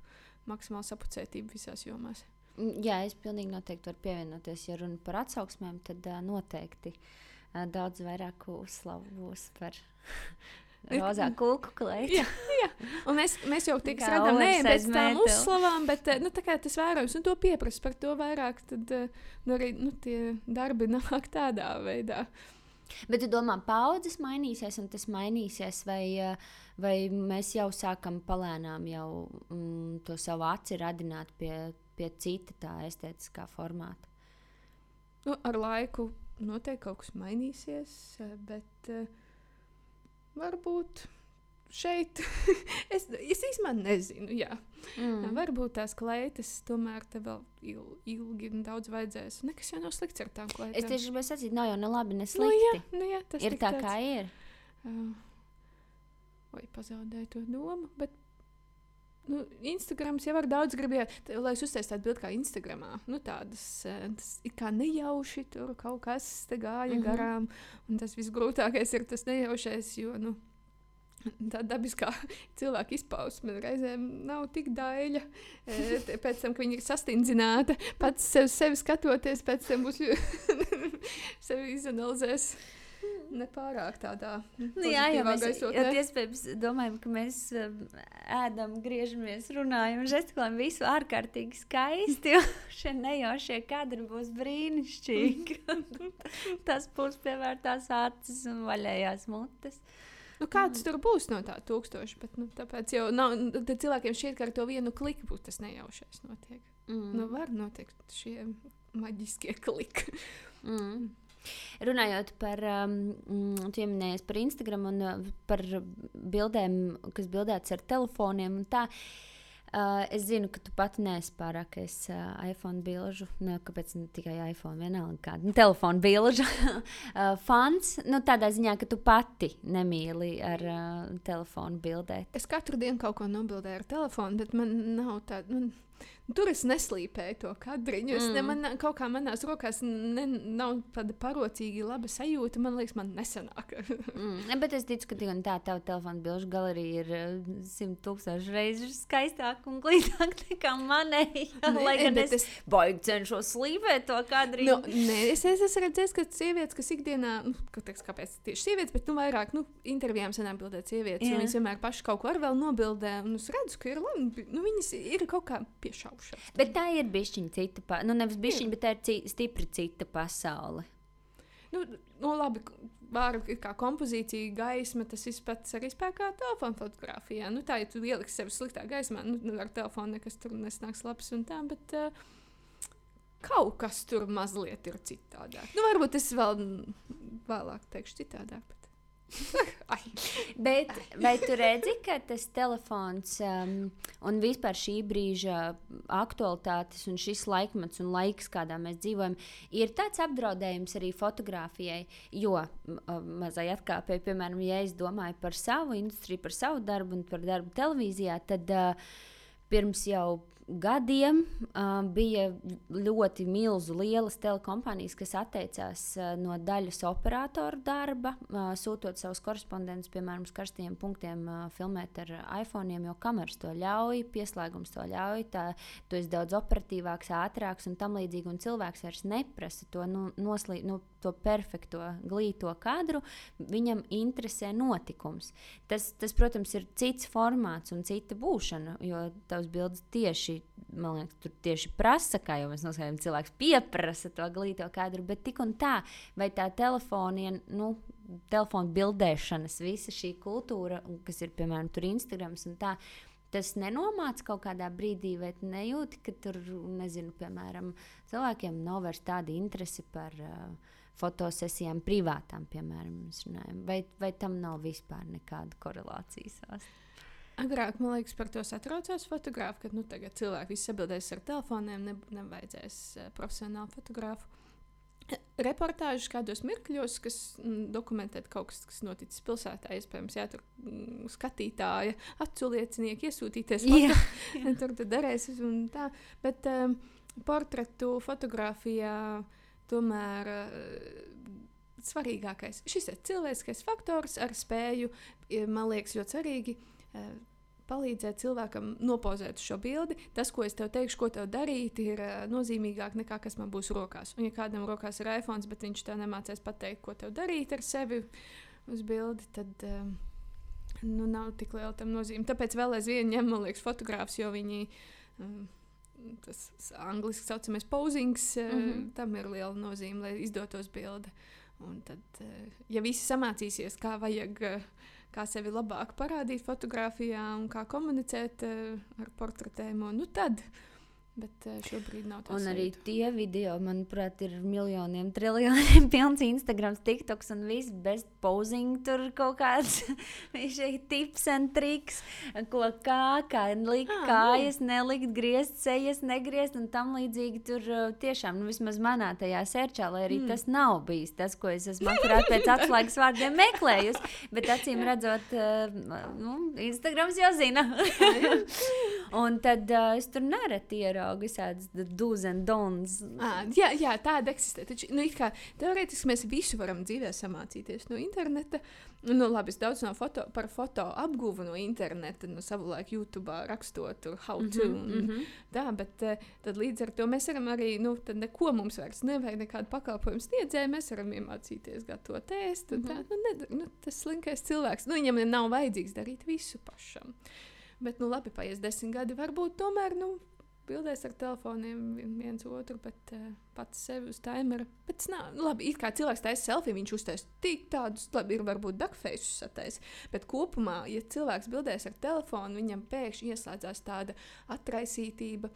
Speaker 2: maksimālu sapucētību visās jomās.
Speaker 1: Jā, es pilnīgi noteikti varu pievienoties. Ja runa par atsauksmēm, tad uh, noteikti. Uh, daudz vairāk uzslavos par rozā kūku klēti.
Speaker 2: jā, jā. Un mēs, mēs jau tik redzam, ne pēc tām uzslavām, bet nu, tas vērojums, un to pieprasa par to vairāk, tad nu, arī nu, tie darbi nāk tādā veidā.
Speaker 1: Bet tu domā, paudzes mainīsies, un tas mainīsies, vai, vai mēs jau sākam palēnām jau mm, to savu aci radināt pie, pie cita tā estētiskā formāta?
Speaker 2: Nu, ar laiku noteikti kaut kas mainīsies, eh, bet uh, varbūt šeit es, es īstenībā nezinu. Jā. Mm. Varbūt tās kleitas tomēr te vēl il, ilgi un daudz vajadzēs. Nekas jau nav slikts ar tām kleitām.
Speaker 1: Es tieši gribēju sacīt, nav jau ne labi, ne slikti. Nu, jā,
Speaker 2: nu, jā, tas
Speaker 1: ir tā, tāds, kā ir.
Speaker 2: Uh, vai pazaudēju to domu, bet Nu, Instagrams jau var daudz gribēt, lai es uztaisītu tādu bildi kā Instagramā. Nu, tādas eh, kā nejauši tur kaut kas gāja mm -hmm. garām. Un tas visgrūtākais ir tas nejaušais, jo nu, tā dabiskā cilvēka izpausme reizēm nav tik daļa. Eh, pēc tam, kad viņa ir sastindzināta, pats sev, sevi skatoties, pēc tam būs sevi izanalizējis nepārāk tādā nu, jā, jā, mēs, gaisotnē. Jā,
Speaker 1: iespējams, domājam, ka mēs um, ēdam, griežamies, runājam, žestikulējam visu ārkārtīgi skaisti, šie nejaušie kadri būs brīnišķīgi. Tas būs pievērtās acis un vaļējās mutes.
Speaker 2: Nu, kāds mm. tur būs no tā tūkstoša, bet nu, tāpēc jau nav, cilvēkiem šķiet, ka ar to vienu kliku būs tas nejaušais notiek. Mm. Nu, var notikt šie maģiskie kliki.
Speaker 1: Mm. Runājot par, um, mm, tu minējies par Instagram un uh, par bildēm, kas bildētas ar telefoniem un tā. Uh, es zinu, ka tu pati neesi pārākais uh, iPhone bilžu, nu, kāpēc ne tikai iPhone, vienalga kāda nu, telefona bilžu uh, fans. Nu, tādā ziņā, ka tu pati nemīli ar uh, telefonu bildēt.
Speaker 2: Es katru dienu kaut ko nobildēju ar telefonu, bet man nav tāda. Nu, Tur es neslīpēju to kadriņu. Es mm. ne, man, kaut kā manās rokās ne, nav tāda parocīga, laba sajūta. Man liekas, man nesanāk.
Speaker 1: mm. Bet es ticu, ka tā, tā tava telefona bilžu galerija ir uh, simt tūkstoši reizes skaistāka un glītāka nekā manēji. Lai gan es, es baigi cenšos slīpēt to kadriņu.
Speaker 2: No, nē, es, es esmu redzējis, ka sievietes, kas ikdienā, nu, ka, teiks, kāpēc tieši sievietes, bet nu, vairāk nu, intervijām senāk bildēt sievietes. Viņas vienmēr paši kaut ko ar vēl nobildē. Un es redzu, ka ir labi. Nu, viņas ir kaut kā piešā augšas.
Speaker 1: Bet tā ir bišķiņa cita, pa... nu nevis bišķiņa, bet tā ir ci... stipri cita pasaule.
Speaker 2: Nu, nu labi, vāra kā kompozīcija, gaisma, tas viss pats arī spēkā telefona fotografijā. Nu, tā, ja tu ieliksi sevi sliktā gaismā, nu, nu ar telefonu nekas tur nesnāks labs un tā, bet uh, kaut kas tur mazliet ir citādāk. Nu, varbūt es vēl vēlāk teikšu citādāk. Bet...
Speaker 1: Bet vai tu redzi, ka tas telefons um, un vispār šī brīža aktualitātes un šis laikmets un laiks, kādā mēs dzīvojam, ir tāds apdraudējums arī fotografijai? Jo mazai atkāpēji, piemēram, ja es domāju par savu industriju, par savu darbu un par darbu televīzijā, tad uh, pirms jau gadiem uh, bija ļoti milzu lielas telekompānijas, kas atteicās uh, no daļas operatoru darba, uh, sūtot savus korespondentus, piemēram, uz karstiem punktiem, uh, filmēt ar iPhone, jo kameras to ļauj, pieslēgums to ļauj, tā, tu esi daudz operatīvāks, ātrāks un tam līdzīgi, un cilvēks vairs neprasa to nu, noslīd. Nu, to perfekto glīto kadru, viņam interesē notikums. Tas, tas, protams, ir cits formāts un cita būšana, jo tavs bildes tieši, man liekas, tur tieši prasa, kā jau mēs noskaidrojam, cilvēks pieprasa to glīto kadru, bet tik un tā, vai tā telefonija, nu, telefona bildēšanas, visa šī kultūra, kas ir piemēram tur Instagram un tā tas nenomāca kaut kādā brīdī, vai nejūti, ka tur, nezinu, piemēram, cilvēkiem nav vairs tāda interese par uh, fotosesijām, privātām, piemēram, vai, vai tam nav vispār nekāda korelācija?
Speaker 2: Agrāk, man liekas, par to satraucās fotografi, ka nu, cilvēki visi atbildēs ar telefoniem, ne, nevajadzēs uh, profesionālu fotografu. Reportāžas kādos mirkļos, kas mm, dokumentē kaut kas, kas noticis pilsētā, iespējams, jā, tur mm, skatītāja, aculiecinieki iesūtīties. Jā, jā. tur tad darēs un tā. Bet um, portretu fotografijā tomēr uh, svarīgākais šis ir cilvēciskais faktors ar spēju, man liekas, ļoti svarīgi. Uh, palīdzēt cilvēkam nopozēt šo bildi. Tas, ko es tev teikšu, ko tev darīt, ir uh, nozīmīgāk nekā kas man būs rokās. Un, ja kādam rokās ir iPhone, bet viņš tev nemācīs pateikt, ko tev darīt ar sevi uz bildi, tad uh, nu, nav tik liela tam nozīme. Tāpēc vēl aizvien ņem, man liekas, fotogrāfs, jo viņi. Uh, tas angļuiski saucamais posings, mm -hmm. tam ir liela nozīme, lai izdotos bilde. Un tad, eh, ja visi samācīsies, kā vajag, eh, kā sevi labāk parādīt fotografijā un kā komunicēt ar portretēm, nu tad Bet uh, šobrīd nav tāds.
Speaker 1: Un arī sajūta. tie video, manuprāt, ir miljoniem, triljoniem pilns Instagram, TikToks un viss bez posing. Tur kaut kāds tips un triks, ko kā, kā likt ah, kājas, jā. nelikt, griezt sejas, negriezt un tam līdzīgi. Tur uh, tiešām, nu, vismaz manā tajā sērčā, lai arī mm. tas nav bijis tas, ko es esmu, manuprāt, pēc atslēgas vārdiem meklējusi. Bet acīm redzot, nu, Instagrams jau zina. Un tad uh, es tur nereti ieraugu visādas do's and don'ts.
Speaker 2: À, jā, jā, tāda eksistē. Taču, nu, kā, teorētiski mēs visu varam dzīvē samācīties no interneta. Nu, labi, es daudz no foto, par foto apguvu no interneta, no savulaik YouTube rakstot, tur, how to. Mm -hmm, un, mm -hmm. Tā, bet tad līdz ar to mēs varam arī, nu, tad neko mums vairs nevajag, nekādu pakalpojumu sniedzēju. Mēs varam iemācīties gatavot ēst. Mm -hmm. tā, nu, ne, nu, tas slinkais cilvēks, nu, viņam nav vajadzīgs darīt visu pašam. Bet, nu, labi, paies desmit gadi, varbūt tomēr, nu, bildēs ar telefoniem viens otru, bet uh, pats sevi uz timera. Bet, nā, nu, labi, it kā cilvēks taisa selfiju, viņš uztais tik tādus, labi, ir varbūt duckface satais, bet kopumā, ja cilvēks bildēs ar telefonu, viņam pēkšņi ieslēdzās tāda atraisītība.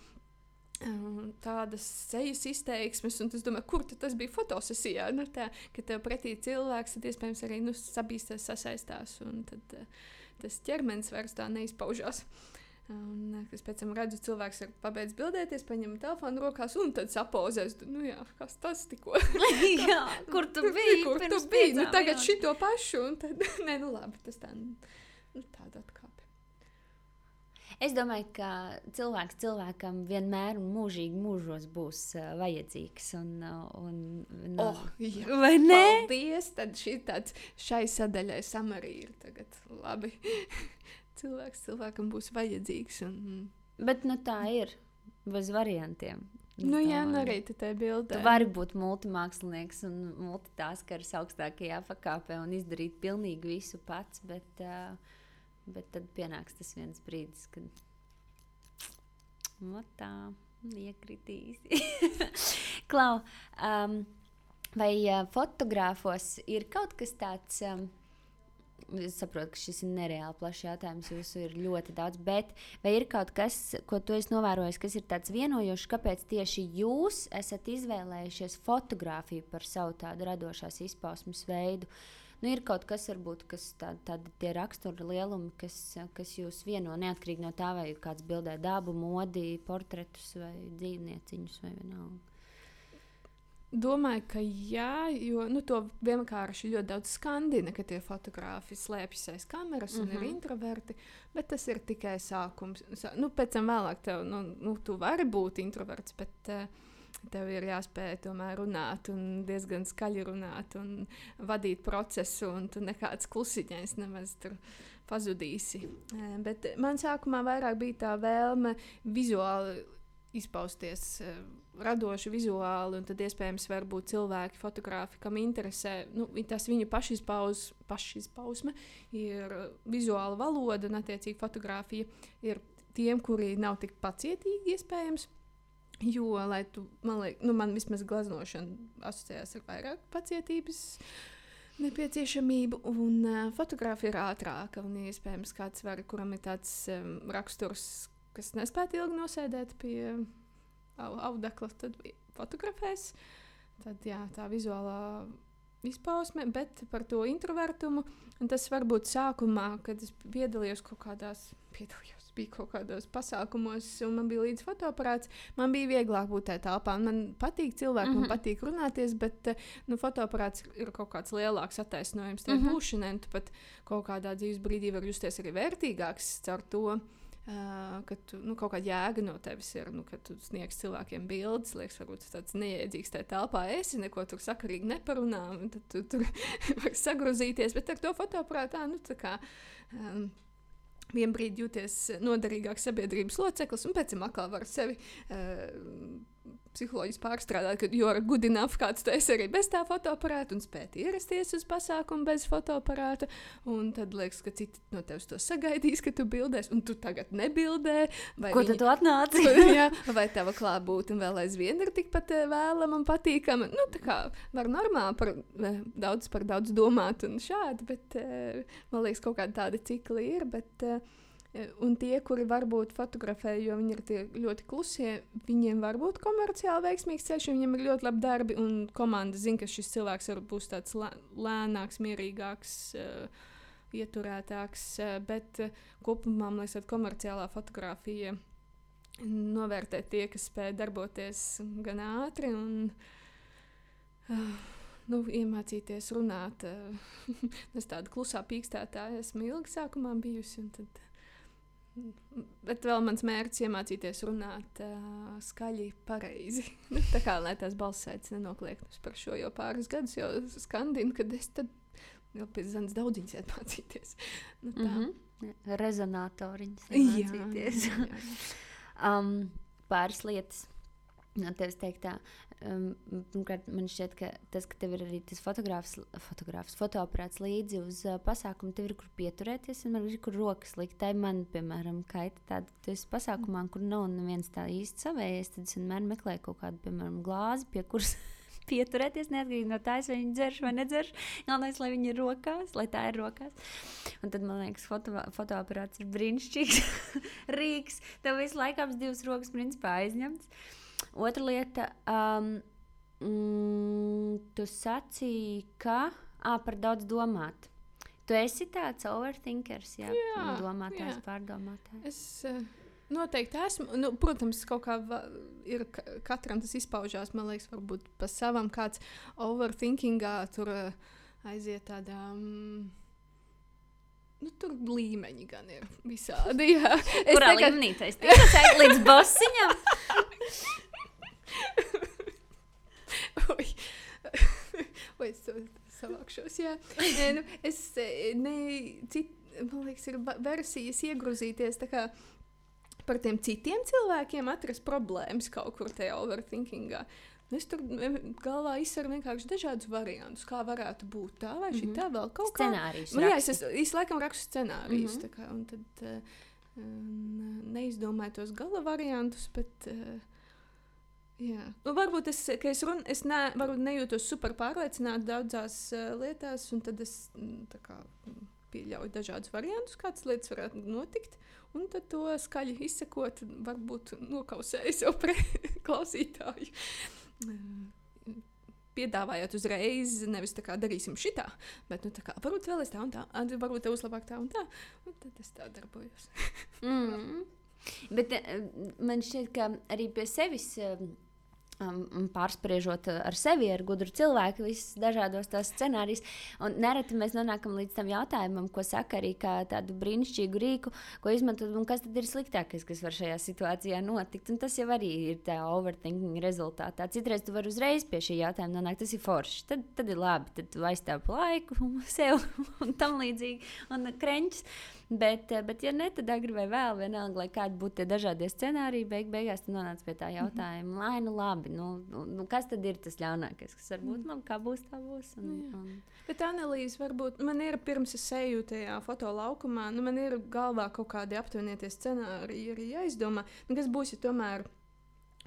Speaker 2: Um, tādas sejas izteiksmes, un es domāju, kur tas bija fotosesijā. Nu, tā, kad tev pretī cilvēks, tad iespējams arī nu, sabīstās, sasaistās, tad uh, tas ķermenis vairs tā neizpaužās. Un eh, es pēc tam redzu, cilvēks ir pabeidzis bildēties, paņem telefonu rokās un tad sapozēs. Nu, jā, kas tas tikko?
Speaker 1: jā, kur tu biji?
Speaker 2: Kur tu biji? Nu, tagad šito pašu. Un tad, nē, nu labi, tas tā, nu, tāda atkāpe.
Speaker 1: Es domāju, ka cilvēks cilvēkam vienmēr un mūžīgi mūžos būs uh, vajadzīgs. Un, uh, un,
Speaker 2: un, oh, jā. Vai ne? Paldies! Tad šī tāds šai sadaļai samarī ir tagad labi cilvēks cilvēkam būs vajadzīgs. Un...
Speaker 1: Bet nu, tā ir bez variantiem.
Speaker 2: Nu, jā, nu arī tā bildē.
Speaker 1: Tu vari būt multimākslinieks un multitaskers augstākajā pakāpē un izdarīt pilnīgi visu pats, bet, uh, bet tad pienāks tas viens brīdis, kad no tā iekritīs. Klau, um, vai uh, fotogrāfos ir kaut kas tāds? Um, Es saprotu, ka šis ir nereāli plašs jautājums. Jūsu ir ļoti daudz. Bet vai ir kaut kas, ko tu esi novērojis, kas ir tāds vienojošs, kāpēc tieši jūs esat izvēlējušies fotografiju par savu tādu radošās izpausmes veidu? Nu, ir kaut kas, varbūt, kas tādi tā, tie rakstura lielumi, kas, kas jūs vieno neatkarīgi no tā, vai kāds bildē dabu, modi, portretus vai dzīvnieciņus vai vienalga.
Speaker 2: Domāju, ka jā, jo nu, to vienkārši ļoti daudz skandina, ka tie fotografi slēpjas aiz kameras un mm -hmm. ir mhm. introverti. Bet tas ir tikai sākums. Nu, pēc tam vēlāk tev, nu, nu, tu vari būt introverts, bet uh, tev ir jāspēj tomēr runāt un diezgan skaļi runāt un vadīt procesu, un tu nekāds klusiņais nemaz tur pazudīsi. Bet man sākumā vairāk bija tā vēlme vizuāli izpausties. Radoši, vizuāli, un tad iespējams var būt cilvēki, fotografi, kam interesē, nu, tas viņu pašizpaus, pašizpausme ir vizuāla valoda, un attiecīgi fotografija ir tiem, kuri nav tik pacietīgi iespējams. Jo, lai tu, man liekas, nu, man vismaz glaznošana asociējās ar vairāk pacietības nepieciešamību, un uh, fotografija ir ātrāka. Un, iespējams, kāds var, kuram ir tāds um, raksturs, kas nespēja ilgi nosēdēt pie audekla, tad fotografēs. Tad jā, tā vizuālā izpausme, bet par to introvertumu. Tas varbūt sākumā, kad es piedalījos kaut kādās, piedalījos, bija kaut kādos pasākumos, un man bija līdzi fotoaparāts, man bija vieglāk būt tajā telpā. Man patīk cilvēki, mm -hmm. man mhm. patīk runāties, bet nu, fotoaparāts ir kaut kāds lielāks attaisnojums tajā mm -hmm. būšanai, tu pat kaut kādā dzīves brīdī var justies arī vērtīgāks caur to. Uh, ka tu, nu, kaut kāda jēga no tevis ir, nu, kad tu sniegsi cilvēkiem bildes, liekas, varbūt tāds neiedzīgs tajā telpā. Es neko tur sakarīgi neparunā, un tad tu tur var sagrozīties, bet ar to fotoaparātā, nu, tā kā. Um, Vienu brīdi jūties noderīgāks sabiedrības loceklis, un pēc tam atkal var sevi uh, psiholoģiski pārstrādāt, ka jau ir good enough, kāds tu esi arī bez tā fotoaparāta un spēt ierasties uz pasākumu bez fotoaparāta. Un tad liekas, ka citi no tevis to sagaidīs, ka tu bildēs, un tu tagad nebildē.
Speaker 1: Ko viņi... tu atnāci?
Speaker 2: jā, vai tava klātbūtne vēl aizvien ir tikpat eh, vēlama un patīkama. Nu, tā kā var normāli par eh, daudz, par daudz domāt un šādi, bet eh, man liekas, kaut kādi tādi cikli ir. Bet, un tie, kuri varbūt fotografē, jo viņi ir ļoti klusie, viņiem var būt komerciāli veiksmīgs ceļš, viņiem ir ļoti labi darbi. Un komanda zina, ka šis cilvēks var būs tāds lēnāks, mierīgāks, uh, ieturētāks. Uh, bet uh, kopumā man liekas, ka komerciālā fotografija novērtē tie, kas spēj darboties gan ātri un nu, iemācīties runāt. Es tādu klusā pīkstētāju esmu ilgi sākumā bijusi. Tad, Bet vēl mans mērķis ir iemācīties runāt uh, skaļi, pareizi. Nu, tā kā lai tās balss nenokliektas par šo jau pāris gadus, jau skandinu, kad es tad jau pēc zemes daudziņas iemācīties. Nu, tā. mm
Speaker 1: -hmm. Rezonatoriņas iemācīties. Jā, jā, jā. um, pāris lietas no tevis teiktā. Um, pirmkārt, man šķiet, ka tas, ka tev ir arī tas fotogrāfs, fotogrāfs fotoaparāts līdzi uz uh, pasākumu, tev ir kur pieturēties, un man ir kur rokas likt. Tā man, piemēram, kaita tāda, ka tu esi pasākumā, kur nav neviens tā īsti savējies, tad es vienmēr meklēju kaut kādu, piemēram, glāzi, pie kuras pieturēties, neatkarīgi no tā, vai viņi dzerš vai nedzerš. Galvenais, lai viņi ir rokās, lai tā ir rokās. Un tad man liekas, foto, fotoaparāts ir brīnišķīgs rīks. Tev visu laiku abas divas rokas principā aizņemts. Otra lieta, um, mm, tu sacīji, ka à, par daudz domāt. Tu esi tāds overthinkers, jā, jā domātājs, jā. pārdomātājs.
Speaker 2: Es uh, noteikti esmu. Nu, protams, kaut kā ir katram tas izpaužās, man liekas, varbūt pa savam kāds overthinkingā tur aiziet tādā. Um, Nu, tur līmeņi gan ir visādi. Jā.
Speaker 1: Es Kurā tagad... līmenī tas ir? Līdz bosiņam?
Speaker 2: Oi. Oi, es savākšos. Jā. nu, es ne, cit, man liekas, ir versijas iegrozīties par tiem citiem cilvēkiem, atrast problēmas kaut kur tajā overthinkingā. Es tur galvā izsveru vienkārši dažādus variantus, kā varētu būt tā vai šī tā, mm -hmm. vēl kaut
Speaker 1: kā tāda.
Speaker 2: Nu, jā, es, es, es laikam rakstu scenārijus, mm -hmm. kā, un tad uh, neizdomāju tos gala variantus, bet uh, Jā. Nu, varbūt es, es, run, es ne, nejūtos super pārliecināta daudzās uh, lietās, un tad es mm, kā, mm, pieļauju dažādus variantus, kādas lietas varētu notikt. Un tad to skaļi izsekot, varbūt nokausējis jau pre klausītāju. Uh, piedāvājāt uzreiz, nevis tā kā darīsim šitā, bet nu, tā kā varbūt vēlēs tā un tā, un varbūt tev uzlabāk tā un tā. Un tad es tā darbojos.
Speaker 1: mm. Bet uh, man šķiet, ka arī pie sevis. Uh, um, pārspriežot ar sevi, ar gudru cilvēku, visus dažādos tos scenārijus. Un nereti mēs nonākam līdz tam jautājumam, ko saka arī tādu brīnišķīgu rīku, ko izmantot, un kas tad ir sliktākais, kas var šajā situācijā notikt. Un tas jau arī ir tā overthinking rezultātā. Citreiz tu vari uzreiz pie šī jautājuma nonākt, tas ir forši. Tad, tad ir labi, tad tu aizstāvi laiku sev un tam līdzīgi, un kreņķis. Bet, eh, bet ja ne, tad agri vai vēl, vienalga, lai kādi būtu tie dažādie scenāriji, beig, beigās tu nonāc pie tā mhm. jautājuma, lai nu labi, nu, nu, nu, kas tad ir tas ļaunākais, kas var būt, mm. nu, kā būs, tā būs. Un,
Speaker 2: nu, un... Bet analīze varbūt, man ir pirms es eju tajā fotolaukumā, nu, man ir galvā kaut kādi aptuvenietie scenāriji arī jāizdomā, nu, kas būs, ja tomēr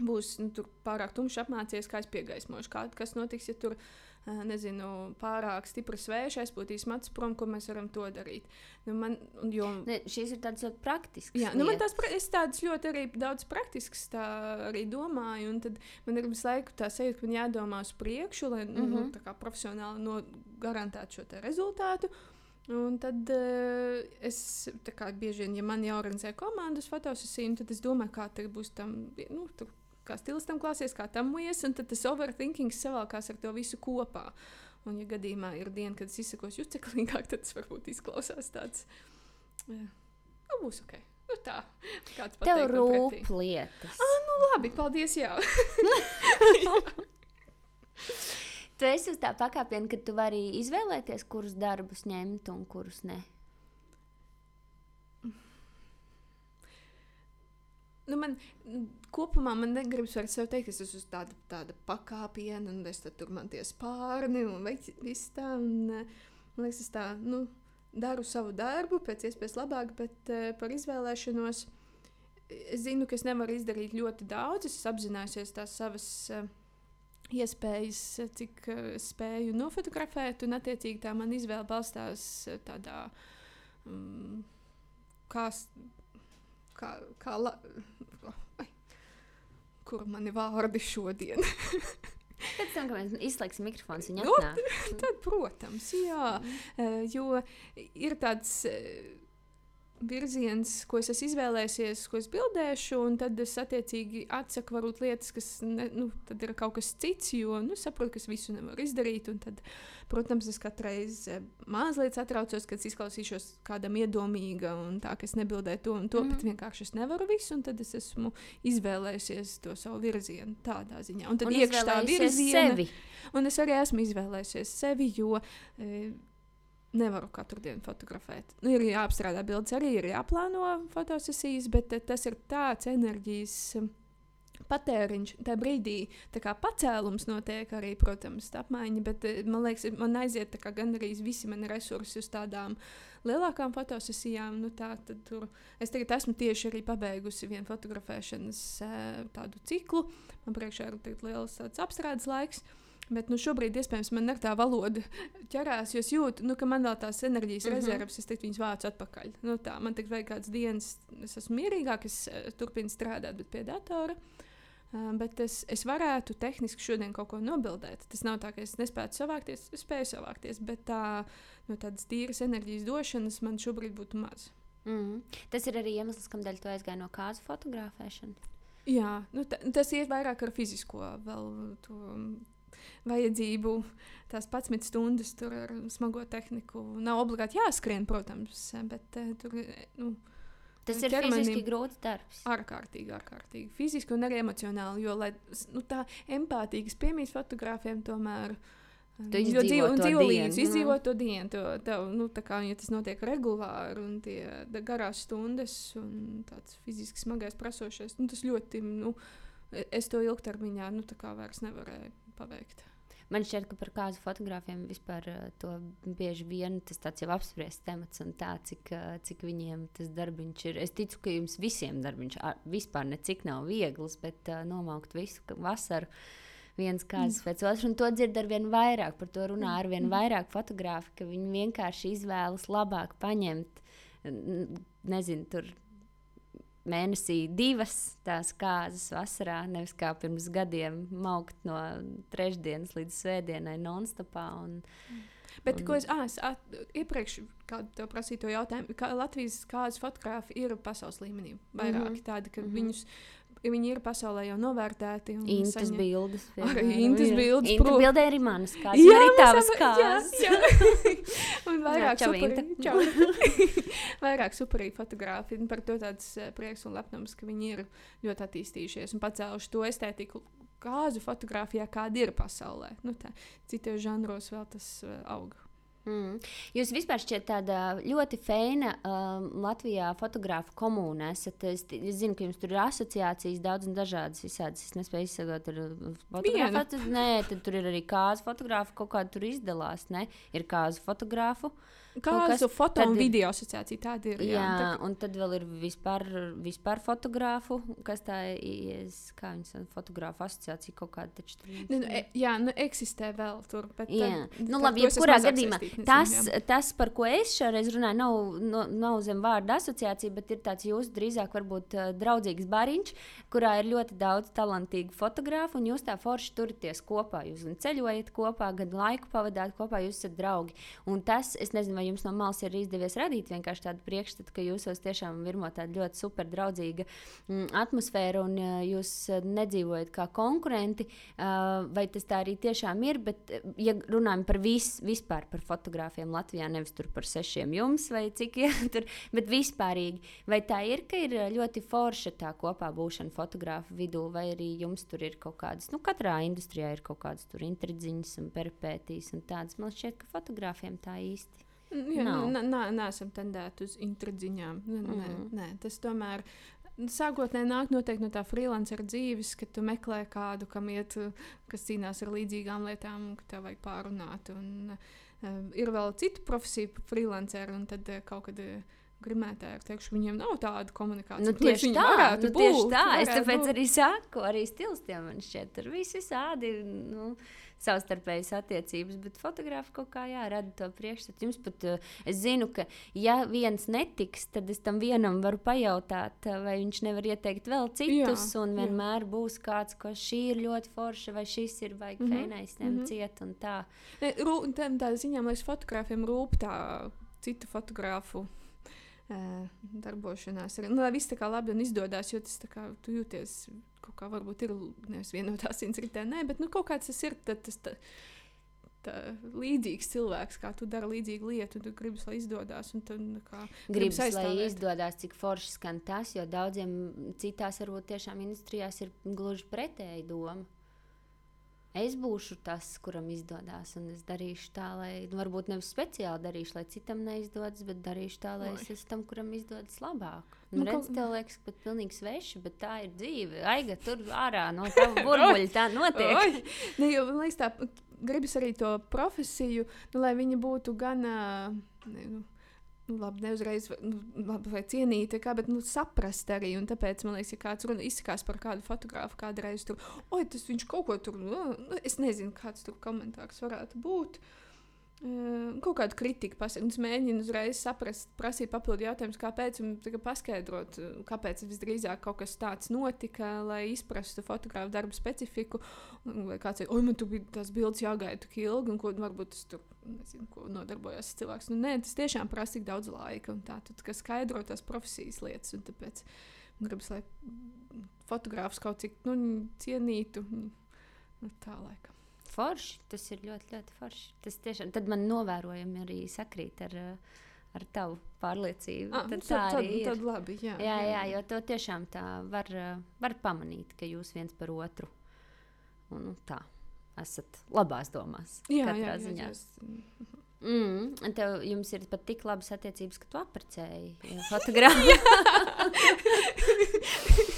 Speaker 2: būs nu, pārāk tumšs apmācies, kā es piegaismošu, kā, kas notiks, ja tur ir nezinu, pārāk stiprs vējš, aizpūtīs matus prom, ko mēs varam to darīt. Nu, man, jo,
Speaker 1: ne, šīs ir tādas ļoti praktiskas.
Speaker 2: Jā, nu, man tās es tādas ļoti arī daudz praktiskas tā arī domāju, un tad man ir visu laiku tā sajūta, ka man jādomā uz priekšu, lai mm -hmm. nu, mhm. profesionāli no, garantētu šo rezultātu. Un tad uh, es kā, bieži vien, ja man jāorganizē komandas fotosesija, tad es domāju, kā tas būs tam, nu, tur kā stilistam klāsies, kā tam mujas, un tad tas overthinking savalkās ar to visu kopā. Un, ja gadījumā ir diena, kad es izsakos juceklīgāk, tad tas varbūt izklausās tāds, jā, nu, būs ok. Nu, tā, kāds
Speaker 1: Tev rūp lietas.
Speaker 2: Ah, nu labi, paldies, jā.
Speaker 1: tu esi uz tā pakāpiena, ka tu vari izvēlēties, kurus darbus ņemt un kurus ne.
Speaker 2: nu, man kopumā man negribas sevi teikt, es esmu tāda, tāda pakāpiena, un es tur man tie spārni un viss tā. Un, eh, man liekas, es tā nu, daru savu darbu pēc iespējas labāk, bet uh, par izvēlēšanos es zinu, ka es nevaru izdarīt ļoti daudz. Es apzināšos tās savas. Uh, Iespējas, cik uh, spēju nofotografēt, un attiecīgi tā man izvēle balstās tādā, um, kā kā, kā la... Kur mani vārdi šodien?
Speaker 1: Pēc tam, kad mēs izslēgsim mikrofonu, viņa
Speaker 2: nu, atnāk. Tad, protams, jā, mm. jo ir tāds virziens, ko es esmu izvēlējies, ko es bildēšu, un tad es attiecīgi atsaku varbūt lietas, kas ne, nu, ir kaut kas cits, jo nu, saprotu, ka es visu nevaru izdarīt. Tad, protams, es katru reizi mazliet satraucos, kad izklausīšos kādam iedomīga un tā, ka es nebildēju to un to, mm. bet mhm. vienkārši es nevaru visu, un tad es esmu izvēlējusies to savu virzienu tādā ziņā. Un tad iekšā tā virziena. Sevi. Un es arī esmu izvēlējusies sevi, jo. E, nevaru katru dienu fotografēt. Nu, ir jāapstrādā bildes, arī ir jāplāno fotosesijas, bet eh, tas ir tāds enerģijas eh, patēriņš. Tā brīdī tā kā pacēlums notiek arī, protams, apmaiņa, bet eh, man liekas, man aiziet gandrīz visi mani resursi uz tādām lielākām fotosesijām. Nu, tā, tur, es tagad esmu tieši arī pabeigusi vienu fotografēšanas tādu ciklu. Man priekšā ir liels apstrādes laiks. Bet nu, šobrīd, iespējams, man ir tā valoda ķerās, jo es jūtu, nu, ka man vēl tās enerģijas mm -hmm. rezerves, es teiktu, viņas vācu atpakaļ. Nu, tā, man tikai vajag kādas dienas, es esmu mierīgāk, es uh, turpinu strādāt, pie datora. Uh, bet es, es varētu tehniski šodien kaut ko nobildēt. Tas nav tā, ka es nespēju savākties, es spēju savākties, bet tā, nu, tādas tīras enerģijas došanas man šobrīd būtu maz.
Speaker 1: Mm -hmm. Tas ir arī iemesls, kādēļ tu aizgāji no kāzu fotografēšanas.
Speaker 2: Jā, nu, tas iet vairāk ar fizisko vēl. To, vajadzību tās 11 stundas tur ar smago tehniku. Nav obligāti jāskrien, protams, bet uh, tur. Nu,
Speaker 1: Tas ir fiziski grūts darbs.
Speaker 2: Ārkārtīgi, ārkārtīgi. Fiziski un arī emocionāli. Jo, lai nu, tā empātīgas piemīs fotogrāfiem, tomēr.
Speaker 1: Tu jo dzīvo, dzīvo līdzi,
Speaker 2: nu. izdzīvo to dienu. To, tev, nu, kā, ja tas notiek regulāri un tie garās stundas un tāds fiziski smagais prasošais, nu, tas ļoti, nu, es to ilgtermiņā, nu, tā kā vairs nevarēju paveikt.
Speaker 1: Man šķiet, ka par kāzu fotogrāfiem vispār uh, to bieži vien tas tāds jau apspriests temats un tā, cik, uh, cik viņiem tas darbiņš ir. Es ticu, ka jums visiem darbiņš vispār necik nav viegls, bet uh, nomaukt visu vasaru viens kāds mm. pēc otras, un to dzird ar vien vairāk. Par to runā ar vien mm. vairāk fotografi, ka viņi vienkārši izvēlas labāk paņemt, nezinu, tur mēnesī divas tās kārtas vasarā, nevis kā pirms gadiem maukt no trešdienas līdz svētdienai non-stopā. Un,
Speaker 2: Bet, un... ko es, ah, es at, iepriekš te prasīju to jautājumu, kā Latvijas kādas fotografi ir pasaules līmenī? Vairāki mm -hmm. tādi, ka mm -hmm. viņus Viņi ir pasaulē jau novērtēti.
Speaker 1: Intas saņem... bildes.
Speaker 2: Arī intas bildes.
Speaker 1: Inta pro... bildē arī manas kājas. Jā, arī tavas kājas.
Speaker 2: Jā, jā. Un vairāk superīgi. vairāk superīgi fotogrāfi. Un par to tāds eh, prieks un lepnums, ka viņi ir ļoti attīstījušies un pacēluši to estētiku kāzu fotografijā, kāda ir pasaulē. Nu, tā, citos žanros vēl tas uh, aug.
Speaker 1: Mm. Jūs vispār šķiet tāda ļoti feina um, Latvijā fotografa komūna. Esat, es, es zinu, ka jums tur ir asociācijas daudz un dažādas visādas. Es nespēju izsakot, tur fotografu. Nē, tad tur ir arī kāzu fotografu, kaut kāda tur izdalās. Ne? Ir kāzu fotografu. Uh,
Speaker 2: Kāzu foto un video asociācija tāda ir.
Speaker 1: Jā, jā tā... un tad vēl ir vispār, vispār fotogrāfu, kas tā ir, kā viņas fotogrāfu asociācija kaut kāda taču tur.
Speaker 2: Nu, e, jā, nu eksistē vēl tur. Bet,
Speaker 1: jā, tad, nu labi, jebkurā gadījumā tas, jā. tas, par ko es šoreiz runāju, nav, no, nav zem vārda asociācija, bet ir tāds jūsu drīzāk varbūt uh, draudzīgs bariņš, kurā ir ļoti daudz talantīgu fotografu, un jūs tā forši turaties kopā. Jūs gan ceļojat kopā, gan laiku pavadāt kopā, jūs esat draugi. Un tas, es nezinu, vai jums no malas ir izdevies radīt vienkārši tādu priekšstatu, ka jūs tiešām virmo tāda ļoti super draudzīga mm, atmosfēra un uh, jūs uh, nedzīvojat kā konkurenti. Uh, vai tas tā arī tiešām ir? Bet, ja runājam par vis, vispār par fotogrāfiem Latvijā, nevis par sešiem jums vai cik ja, tur, bet vispārīgi, vai tā ir, ka ir ļoti forša tā kopā būšana fotografu vidū, vai arī jums tur ir kaut kādas, nu, katrā industrijā ir kaut kādas tur intridziņas un peripētīs un tādas. Man šķiet, ka fotogrāfiem tā īsti
Speaker 2: Jā, nē, neesam tendēti uz intriģiņām. Nē, mm. nē, tas tomēr. Sākotnēji nāk noteikti no tā freelancera dzīves, kad tu meklē kādu, kam iet, kas cīnās ar līdzīgām lietām, un ka tev vajag pārunāt. Un, uh, ir vēl cita profesija, freelanceri, un tad uh, kaut kad. Uh, grimētāji, teikšu, viņiem nav tāda komunikācija.
Speaker 1: Nu, tieši tā, nu, būt, tieši tā. Es tāpēc būt. arī saku, arī stilstiem man šķiet, tur viss visādi. Nu, savstarpējas attiecības, bet fotografi kaut kā jā, rada to priekšstatu. Jums pat uh, es zinu, ka ja viens netiks, tad es tam vienam varu pajautāt, uh, vai viņš nevar ieteikt vēl citus, jā, un vienmēr jā. būs kāds, ka šī ir ļoti forša, vai šis ir vajag mm -hmm. feinais, ņemt mm -hmm. ciet un tā.
Speaker 2: Ne, rū, tā, tā ziņā mēs fotogrāfiem rūp tā citu fotografu darbošanās. Nu, lai viss tā kā labi un izdodas, jo tas kā, tu jūties kaut kā varbūt ir nevis vienotā sinsritē, nē, bet nu, kaut kāds tas ir. Tad, tas, tā, tā, līdzīgs cilvēks, kā tu dari līdzīgu lietu, tu gribi, lai izdodas.
Speaker 1: Gribas, lai izdodas, cik forši skan tas, jo daudziem citās, varbūt tiešām industrijās ir gluži pretēji doma es būšu tas, kuram izdodas, un es darīšu tā, lai, nu, varbūt nevis speciāli darīšu, lai citam neizdodas, bet darīšu tā, lai Oi. es esmu tam, kuram izdodas labāk. Nu, nu, redz, kaut... tev liekas, pat pilnīgi sveši, bet tā ir dzīve. Aiga tur ārā no tava burbuļa, tā notiek.
Speaker 2: ne, jo, man liekas, tā gribas arī to profesiju, nu, lai viņa būtu gan. Ne, nu, nu, labi, neuzreiz nu, labi, vai cienīt, kā, bet nu, saprast arī. Un tāpēc man liekas, ja kāds runa izsakās par kādu fotografu, kādreiz tur, oi, tas viņš kaut ko tur, nu, nu es nezinu, kāds tur komentārs varētu būt. Uh, kaut kādu kritiku pasakot, es mēģinu uzreiz saprast, prasīt papildu jautājumus, kāpēc, un paskaidrot, kāpēc visdrīzāk kaut kas tāds notika, lai izprastu fotografu darbu specifiku. Vai kāds ir, oi, man tur bija tās bildes jāgaida tik ilgi, un ko varbūt tas tur, nezinu, ko nodarbojas cilvēks. Nu, nē, tas tiešām prasa tik daudz laika, un tā, tad, kas skaidro tās profesijas lietas, tāpēc gribas, lai fotogrāfs kaut cik, nu, cienītu, nu, tā laika.
Speaker 1: Forši, tas ir ļoti, ļoti forši. Tas tiešām, tad man novērojami arī sakrīt ar, ar tavu pārliecību.
Speaker 2: Ah, tad, tad, tad, ir. tad labi, jā,
Speaker 1: jā, jā, jā, jo to tiešām tā var, var pamanīt, ka jūs viens par otru un, nu, tā esat labās domās. Jā, jā, ziņā. jā, jā. Mm, tev, jums ir pat tik labas attiecības, ka tu apprecēji fotogrāfiju.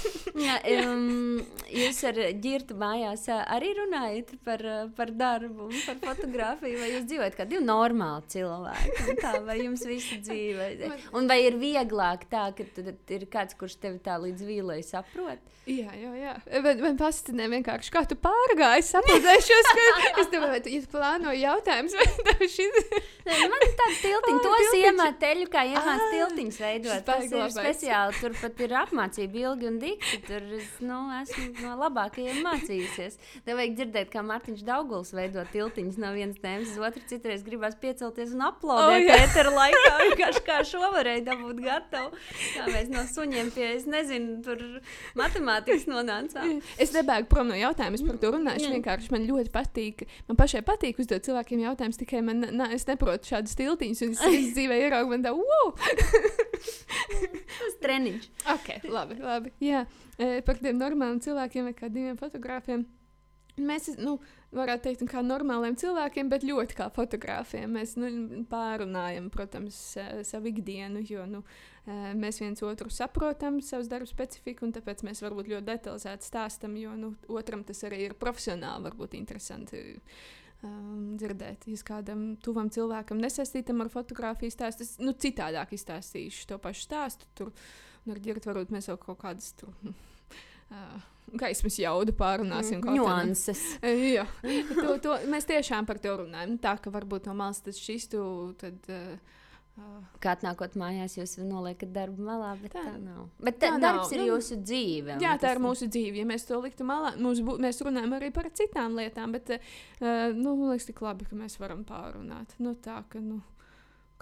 Speaker 1: Jā, um, jūs ar ģirtu mājās arī runājat par, par darbu par fotografiju, vai jūs dzīvojat kā divi normāli cilvēki? Tā, vai jums visa dzīve? Un vai ir vieglāk tā, ka ir kāds, kurš tevi tā līdz vīlei saprot?
Speaker 2: Jā, jā, jā. Man, man fascinē vienkārši, kā tu pārgāji, sapratēšos, ka es domāju, ja tu plānoji jautājumus, vai tev šis
Speaker 1: Nē, Man ir tāda tiltiņa,
Speaker 2: Ai,
Speaker 1: tos
Speaker 2: tiltiņš.
Speaker 1: teļu, kā iemācīt
Speaker 2: Ā,
Speaker 1: tiltiņus veidot. Tas ir speciāli, tur pat ir apmācība ilgi un dikti. Tur es, nu, esmu no labākajiem mācījusies. Tev vajag dzirdēt, kā Mārtiņš Dauguls veido tiltiņus no vienas tēmas uz otru. Citreiz gribās piecelties un aplaudēt.
Speaker 2: Oh.
Speaker 1: Pētera laikā vienkārši kā šo varēja dabūt gatavu. Kā mēs no suņiem pie, es nezinu, tur matemātikas nonācām.
Speaker 2: Es nebēgu prom no jautājuma, es par to runāšu.
Speaker 1: Jā.
Speaker 2: Vienkārši man ļoti patīk. Man pašai patīk uzdot cilvēkiem jautājumus, tikai man, na, es neprotu šādus tiltiņus. Un es, es dzīvē ieraugu, man tā, wow!
Speaker 1: Tas treniņš.
Speaker 2: Ok, labi. labi. Jā, par tiem normāliem cilvēkiem vai kā diviem fotogrāfiem. Mēs, nu, varētu teikt, kā normāliem cilvēkiem, bet ļoti kā fotogrāfiem. Mēs nu, pārunājam, protams, savu ikdienu, jo nu, mēs viens otru saprotam, savus darbu specifiku, un tāpēc mēs varbūt ļoti detalizēti stāstam, jo nu, otram tas arī ir profesionāli, varbūt interesanti. Um, dzirdēt, ja kādam tuvam cilvēkam nesaistītam ar fotografiju stāstu, es nu, citādāk izstāstīšu to pašu stāstu. Tur Un ar ģērbtu varbūt mēs vēl kaut kādas tur. Gaismas jaudu pārunāsim. kādā-
Speaker 1: Nuanses.
Speaker 2: Jā, to, to, mēs tiešām par to runājam. Nu, Tā ka varbūt no malas tas šistu. Tad, uh,
Speaker 1: Kā atnākot mājās, jūs neliekat darbu malā, bet tā,
Speaker 2: Tā-
Speaker 1: nav. Bet
Speaker 2: tā
Speaker 1: tā
Speaker 2: nav,
Speaker 1: darbs ir
Speaker 2: nu,
Speaker 1: jūsu dzīve.
Speaker 2: jā, tā ir mūsu dzīve. Ja mēs to liktu malā, bū, mēs runājam arī par citām lietām, bet uh, nu, man liekas, tik labi, ka mēs varam pārunāt. Nu, tā, ka, nu,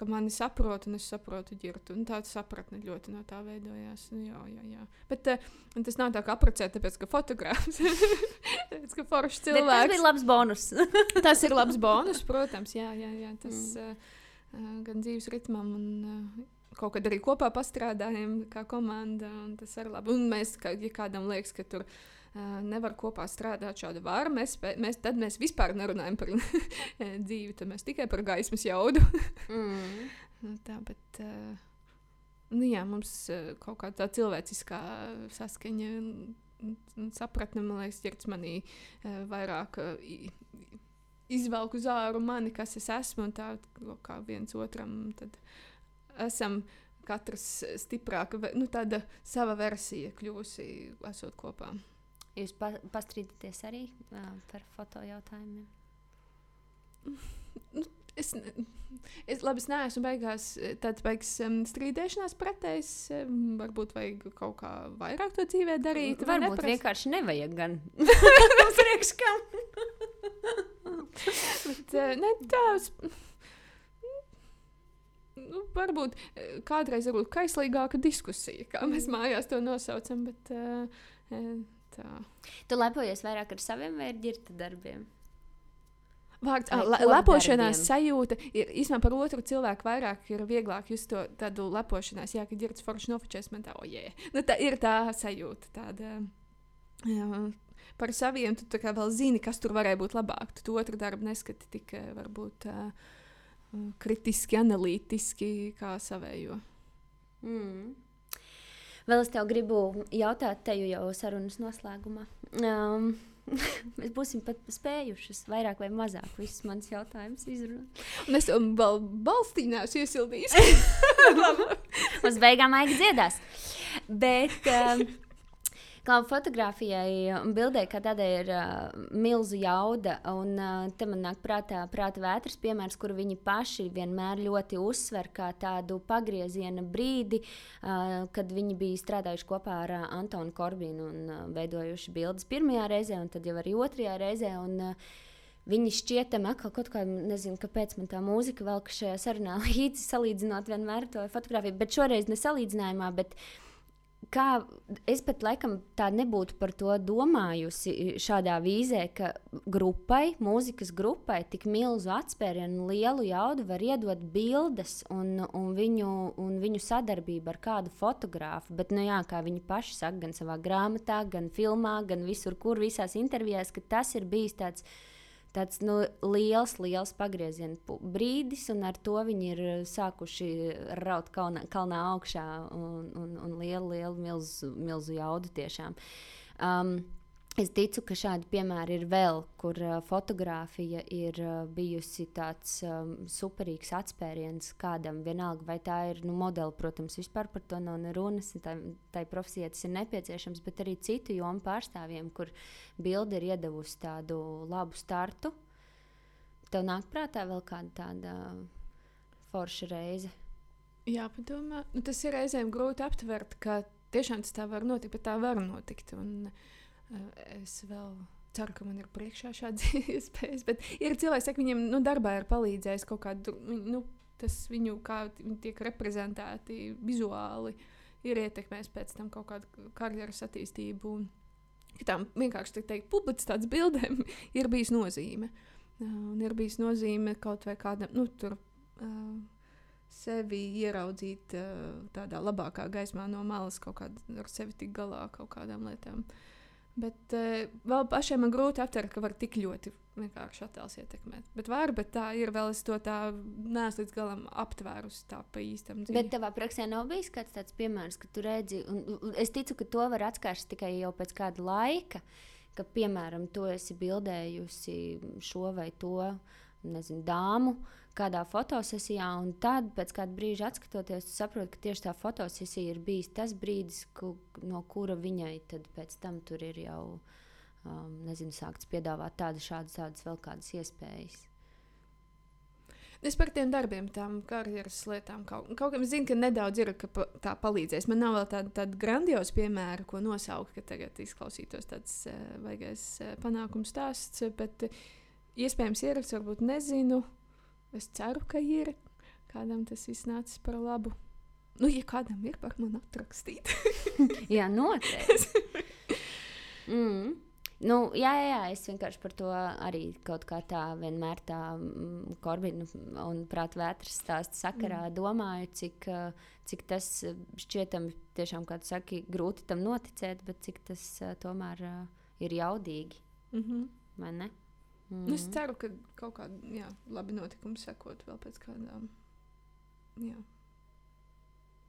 Speaker 2: ka mani saprot, un es saprotu ģirtu. Un tāda sapratne ļoti no tā veidojās. Nu, jā, jā, jā. Bet uh, tas nav tā kā apprecēt, tāpēc, ka fotogrāfs tāpēc, ka foršs
Speaker 1: Bet tas
Speaker 2: cilvēks.
Speaker 1: bija labs bonus.
Speaker 2: Tas ir labs bonus, protams. Jā, jā, jā tas mm. uh, gan dzīves ritmam, un uh, kaut kad arī kopā pastrādājam, kā komanda. Tas ir labi. Un mēs, kā, ja kādam liekas, ka tur nevar kopā strādāt šāda vara, mēs, mēs, tad mēs vispār nerunājam par dzīvi, tad mēs tikai par gaismas jaudu.
Speaker 1: mm.
Speaker 2: Nu, tā, bet, uh, nu, jā, mums kaut kā tā cilvēciskā saskaņa un- sapratne, man liekas, ķerts manī vairāk uh, i- i- izvelk uz āru mani, kas es esmu, un tā kā viens otram esam katrs stiprāka, nu, tāda sava versija kļūsi, esot kopā.
Speaker 1: Jūs pa pastrīdaties arī uh, par foto jautājumiem.
Speaker 2: Es, ne- es, labi, es neesmu beigās tāds beigas um, strīdēšanās pretējs. Um, varbūt vajag kaut kā vairāk to dzīvē darīt.
Speaker 1: Varbūt
Speaker 2: neprast-
Speaker 1: vienkārši nevajag gan. Priekš kam?
Speaker 2: Bet, uh, ne, tā, es- nu, varbūt kādreiz ir kaislīgāka diskusija, kā mēs mājās to nosaucam. Bet, uh, tā.
Speaker 1: Tu lepojies vairāk ar saviem vai ar ģirta darbiem?
Speaker 2: Ah, le, lepošanās sajūta ir īstenībā par otru cilvēku vairāk ir vieglāk just to tādu lepošanās, jā, kad ir tas foršs nofočēs, man tā, ojē. Nu, tā ir tā sajūta tāda. Jā, par saviem tu kā vēl zini, kas tur varēja būt labāk. Tu otru darbu neskati tik varbūt uh, kritiski, analītiski kā savējo.
Speaker 1: Mm. Vēl es tev gribu jautāt, te jau sarunas noslēgumā. Um, mēs būsim pat spējuši vairāk vai mazāk visus manus jautājumus izrunāt.
Speaker 2: Un es um, vēl balstīnās iesildījis.
Speaker 1: Uz beigām aigi dziedās. Bet um, kā fotografijai un bildē, kā tādai ir uh, milzu jauda, un uh, te man nāk prātā prāta vētras piemērs, kur viņi paši vienmēr ļoti uzsver kā tādu pagrieziena brīdi, uh, kad viņi bija strādājuši kopā ar uh, Antonu Korbinu un uh, veidojuši bildes pirmajā reizē, un tad jau arī otrajā reizē. Un, uh, Viņi šķietami atkal kaut kā, nezinu, kāpēc man tā mūzika vēl šajā sarunā līdzi salīdzinot vienmēr to fotografiju, bet šoreiz ne salīdzinājumā, bet kā es pat laikam tā nebūtu par to domājusi šādā vīzē, ka grupai, mūzikas grupai, tik milzu atspērienu, lielu jaudu var iedot bildes un, un, viņu, un viņu sadarbību ar kādu fotografu. Bet, nu jā, kā viņi paši saka, gan savā grāmatā, gan filmā, gan visur, kur visās intervijās, ka tas ir bijis tāds tāds nu, liels, liels pagrieziena brīdis, un ar to viņi ir eh, sākuši raut kalnā, kalnā augšā un, un, un lielu, lielu milzu, milzu jaudu tiešām. Um, Es ticu, ka šādi piemēri ir vēl, kur uh, fotografija ir uh, bijusi tāds um, superīgs atspēriens kādam. Vienalga, vai tā ir nu, modeli, protams, vispār par to nav runas. Tā, tai profesijai tas ir nepieciešams, bet arī citu jomu pārstāvjiem, kur bilde ir iedavusi tādu labu startu. Tev nāk prātā vēl kāda tāda forša reize.
Speaker 2: Jā, padomā. Nu, tas ir reizēm grūti aptvert, ka tiešām tas tā var notikt, bet tā var notikt. Un, uh, es vēl ceru, ka man ir priekšā šādas iespējas. Bet ir cilvēki, kas viņiem nu, darbā ir palīdzējis kaut kādu, nu, tas viņu kā viņi tiek reprezentēti vizuāli, ir ietekmējis pēc tam kaut kādu karjeras attīstību. Un, tam vienkārši tā teikt, publicitātes bildēm ir bijis nozīme. Uh, un ir bijis nozīme kaut vai kādam, nu, tur. Uh, sevi ieraudzīt uh, tādā labākā gaismā no malas, kaut kādā ar sevi tik galā kaut kādām lietām. Bet uh, vēl pašiem man grūti aptvert, ka var tik ļoti vienkārši attēls ietekmēt. Bet var, bet tā ir vēl es to tā neesmu līdz galam aptvērusi tā pa īstam.
Speaker 1: Dzīvi. Bet tavā praksē nav bijis kāds tāds piemērs, ka tu redzi, un es ticu, ka to var atkārst tikai jau pēc kāda laika, ka, piemēram, tu esi bildējusi šo vai to, nezinu, dāmu, uh, kādā fotosesijā, un tad pēc kāda brīža atskatoties, saproti, ka tieši tā fotosesija ir bijis tas brīdis, ku, no kura viņai pēc tam tur ir jau um, nezinu, sākts piedāvāt tādas, šādas, tādas vēl kādas iespējas.
Speaker 2: Es par tiem darbiem, tām karjeras lietām kaut, kaut kam zinu, ka nedaudz ir ka pa, tā palīdzēs. Man nav vēl tāda, tāda grandioza piemēra, ko nosaukt, ka tagad izklausītos tāds uh, vajagais uh, panākums stāsts, bet uh, iespējams ieraksts, varbūt nezinu. Uh, Es ceru, ka ir kādam tas viss nācis par labu. Nu, ja kādam ir par mani atrakstīt,
Speaker 1: jā, noteikti. mm. Nu, jā, jā, jā, es vienkārši par to arī kaut kā tā vienmēr tā mm, korbinu un prāta vētras stāstu sakarā mm. domāju, cik, cik tas šķietami tiešām, kā tu saki, grūti tam noticēt, bet cik tas tomēr ir jaudīgi.
Speaker 2: Mm -hmm.
Speaker 1: Vai ne?
Speaker 2: Mm. Nu, es ceru, ka kaut kādi jā, labi notikumi sekot vēl pēc kādām. Jā.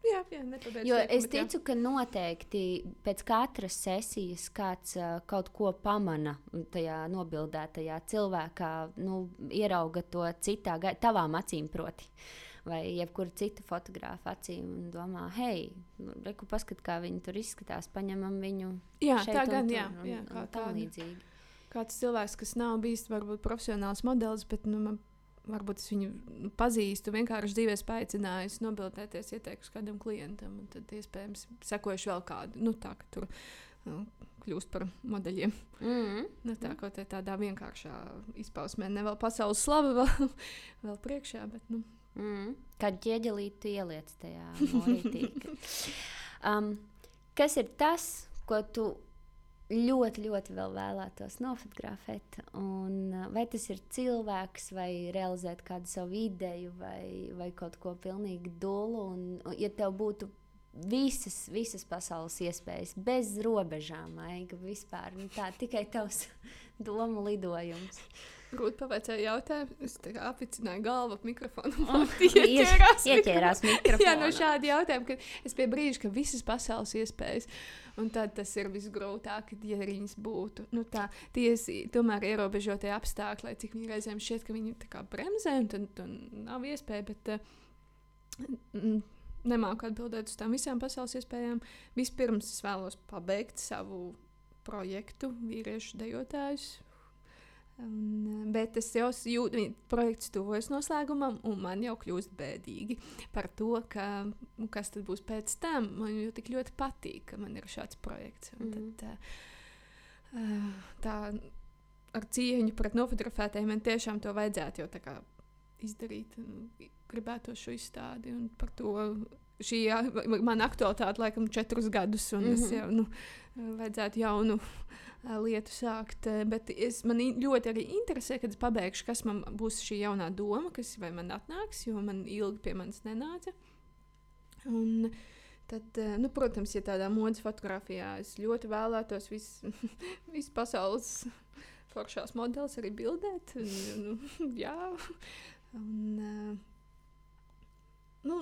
Speaker 2: Jā, jā,
Speaker 1: jo teikumu, es ticu, jā. ka noteikti pēc katras sesijas kāds uh, kaut ko pamana tajā nobildētajā cilvēkā, nu, ierauga to citā, tavām acīm, proti. Vai jebkura cita fotografa acīm, un domā, hei, reku paskat, kā viņi tur izskatās, paņemam viņu.
Speaker 2: Jā, tā gan,
Speaker 1: tur,
Speaker 2: jā,
Speaker 1: un,
Speaker 2: jā,
Speaker 1: kā tā līdzīgi
Speaker 2: kāds cilvēks, kas nav bijis varbūt profesionāls modelis, bet nu, man, varbūt es viņu pazīstu, vienkārši dzīvē spēcinājis, nobildēties, ieteikusi kādam klientam, un tad iespējams sekojuši vēl kādu, nu tā, ka tur nu, kļūst par modeļiem.
Speaker 1: Mm.
Speaker 2: Nu, tā kā tādā vienkāršā izpausmē, ne vēl pasaules slava vēl, vēl priekšā, bet, nu.
Speaker 1: Mm. Kādu ķieģelīti ieliec tajā morītī? um, kas ir tas, ko tu ļoti, ļoti vēl vēlētos nofotografēt. Un, uh, vai tas ir cilvēks, vai realizēt kādu savu ideju, vai, vai kaut ko pilnīgi dulu. Un, ja tev būtu visas, visas pasaules iespējas, bez robežām, aiga vispār, nu tā tikai tavs domu lidojums.
Speaker 2: Grūti pavaicāt jautājumu. Es tā kā apvicināju galvu ap mikrofonu.
Speaker 1: Oh, ieķērās, ieķērās mikrofonu.
Speaker 2: Jā, no šādi jautājumi, ka es pie brīža, ka visas pasaules iespējas. Un tad tas ir visgrūtāk, ja viņas būtu. Nu, tā tiesi tomēr ierobežotie apstākļi, lai cik viņi reizēm šķiet, ka viņi tā kā bremzē, un tad, tad nav iespēja. Bet, uh, Nemāku atbildēt uz tām visām pasaules iespējām. Vispirms es vēlos pabeigt savu projektu, vīriešu dejotājus, Un, eh, bet es jau jūtu, ka projekts tuvojas noslēgumam, un man jau kļūst bēdīgi par to, ka, nu, kas tad būs pēc tam. Man jau tik ļoti patīk, ka man ir šāds projekts. Un mm. tad, uh, tā ar cieņu pret nofotografētājiem man tiešām to vajadzētu jau izdarīt. Gribētu šo izstādi un par to. Šī jā, man aktualitāte laikam četrus gadus, un mm -hmm. es mhm. jau nu, vajadzētu jaunu lietu sākt. Bet es, man ļoti arī interesē, kad es pabeigšu, kas man būs šī jaunā doma, kas man atnāks, jo man ilgi pie manis nenāca. Un, Tad, nu, protams, ja tādā modes fotografijā es ļoti vēlētos visu vis pasaules foršās modeļus arī bildēt. Un, nu, jā, un, nu,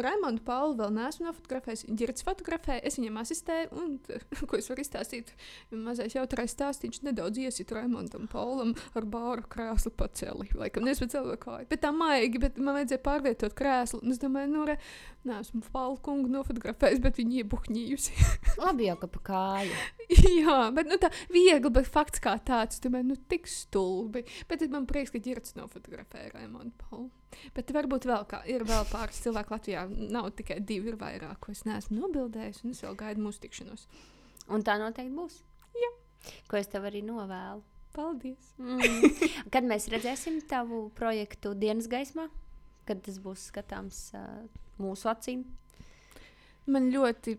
Speaker 2: Raimondu Pauli vēl neesmu nofotografējis. Girts fotografēja, es viņam asistēju, un ko es varu izstāstīt? Mazais jautrais stāstīns nedaudz iesit Raimondam Paulam ar bāru krēslu paceli. Laikam nespēcēlu kāju. Bet tā maigi, bet man vajadzēja pārvietot krēslu. Un es domāju, nu, re, neesmu Paulu kungu nofotografējis, bet viņi iebuhņījusi.
Speaker 1: Labi jau, ka pa kāju.
Speaker 2: Jā, bet nu, tā viegli, bet fakts kā tāds, man nu, tik stulbi. Bet man prieks, ka ģirts nofotografē Raimondu Paulu. Bet varbūt vēl kā, ir vēl pāris cilvēku Latvijā. Nav tikai divi, ir vairāk, ko es neesmu nobildējis, un es vēl gaidu mūsu tikšanos.
Speaker 1: Un tā noteikti būs.
Speaker 2: Jā.
Speaker 1: Ko es tev arī novēlu.
Speaker 2: Paldies!
Speaker 1: Mm. Kad mēs redzēsim tavu projektu dienas gaismā, kad tas būs skatāms uh, mūsu acīm?
Speaker 2: Man ļoti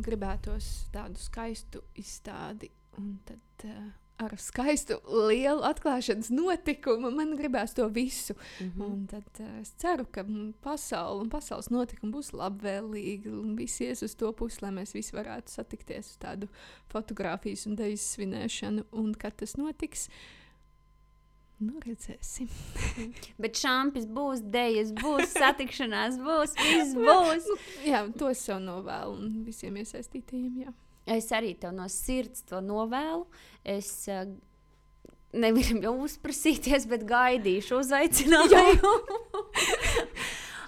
Speaker 2: gribētos tādu skaistu izstādi, un tad uh, ar skaistu lielu atklāšanas notikumu man gribēs to visu.
Speaker 1: Mm -hmm.
Speaker 2: Un tad uh, es ceru, ka pasaule un pasaules notikumi būs labvēlīgi un viss ies uz to pusi, lai mēs visi varētu satikties uz tādu fotografijas un deju svinēšanu. Un kad tas notiks, nu redzēsim.
Speaker 1: Bet šāpis būs, dēļas būs, satikšanās būs, viss būs.
Speaker 2: Nu, jā, to es sev novēlu visiem iesaistītajiem. Jā.
Speaker 1: Es arī tev no sirds to novēlu. Es uh, negribu jau uzprasīties, bet gaidīšu uzaicinājumu.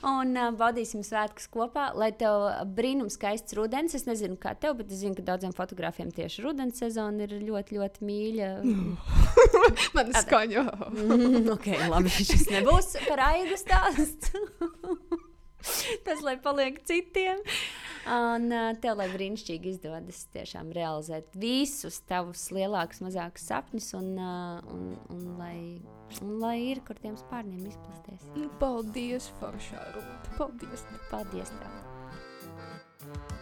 Speaker 1: Un uh, baudīsim svētkus kopā, lai tev brīnums skaists rudens. Es nezinu, kā tev, bet es zinu, ka daudziem fotogrāfiem tieši rudens sezona ir ļoti, ļoti mīļa.
Speaker 2: Man skaņo.
Speaker 1: Mm, ok, labi, šis nebūs par aidu stāsts. Tas, lai paliek citiem. Un tev, lai brīnišķīgi izdodas tiešām realizēt visus tavus lielākus, mazākus sapņus, un, un, un, lai, un lai ir, kur tiem spārniem izplasties.
Speaker 2: Paldies, Foršā Rūta. Paldies!
Speaker 1: Paldies! Tev.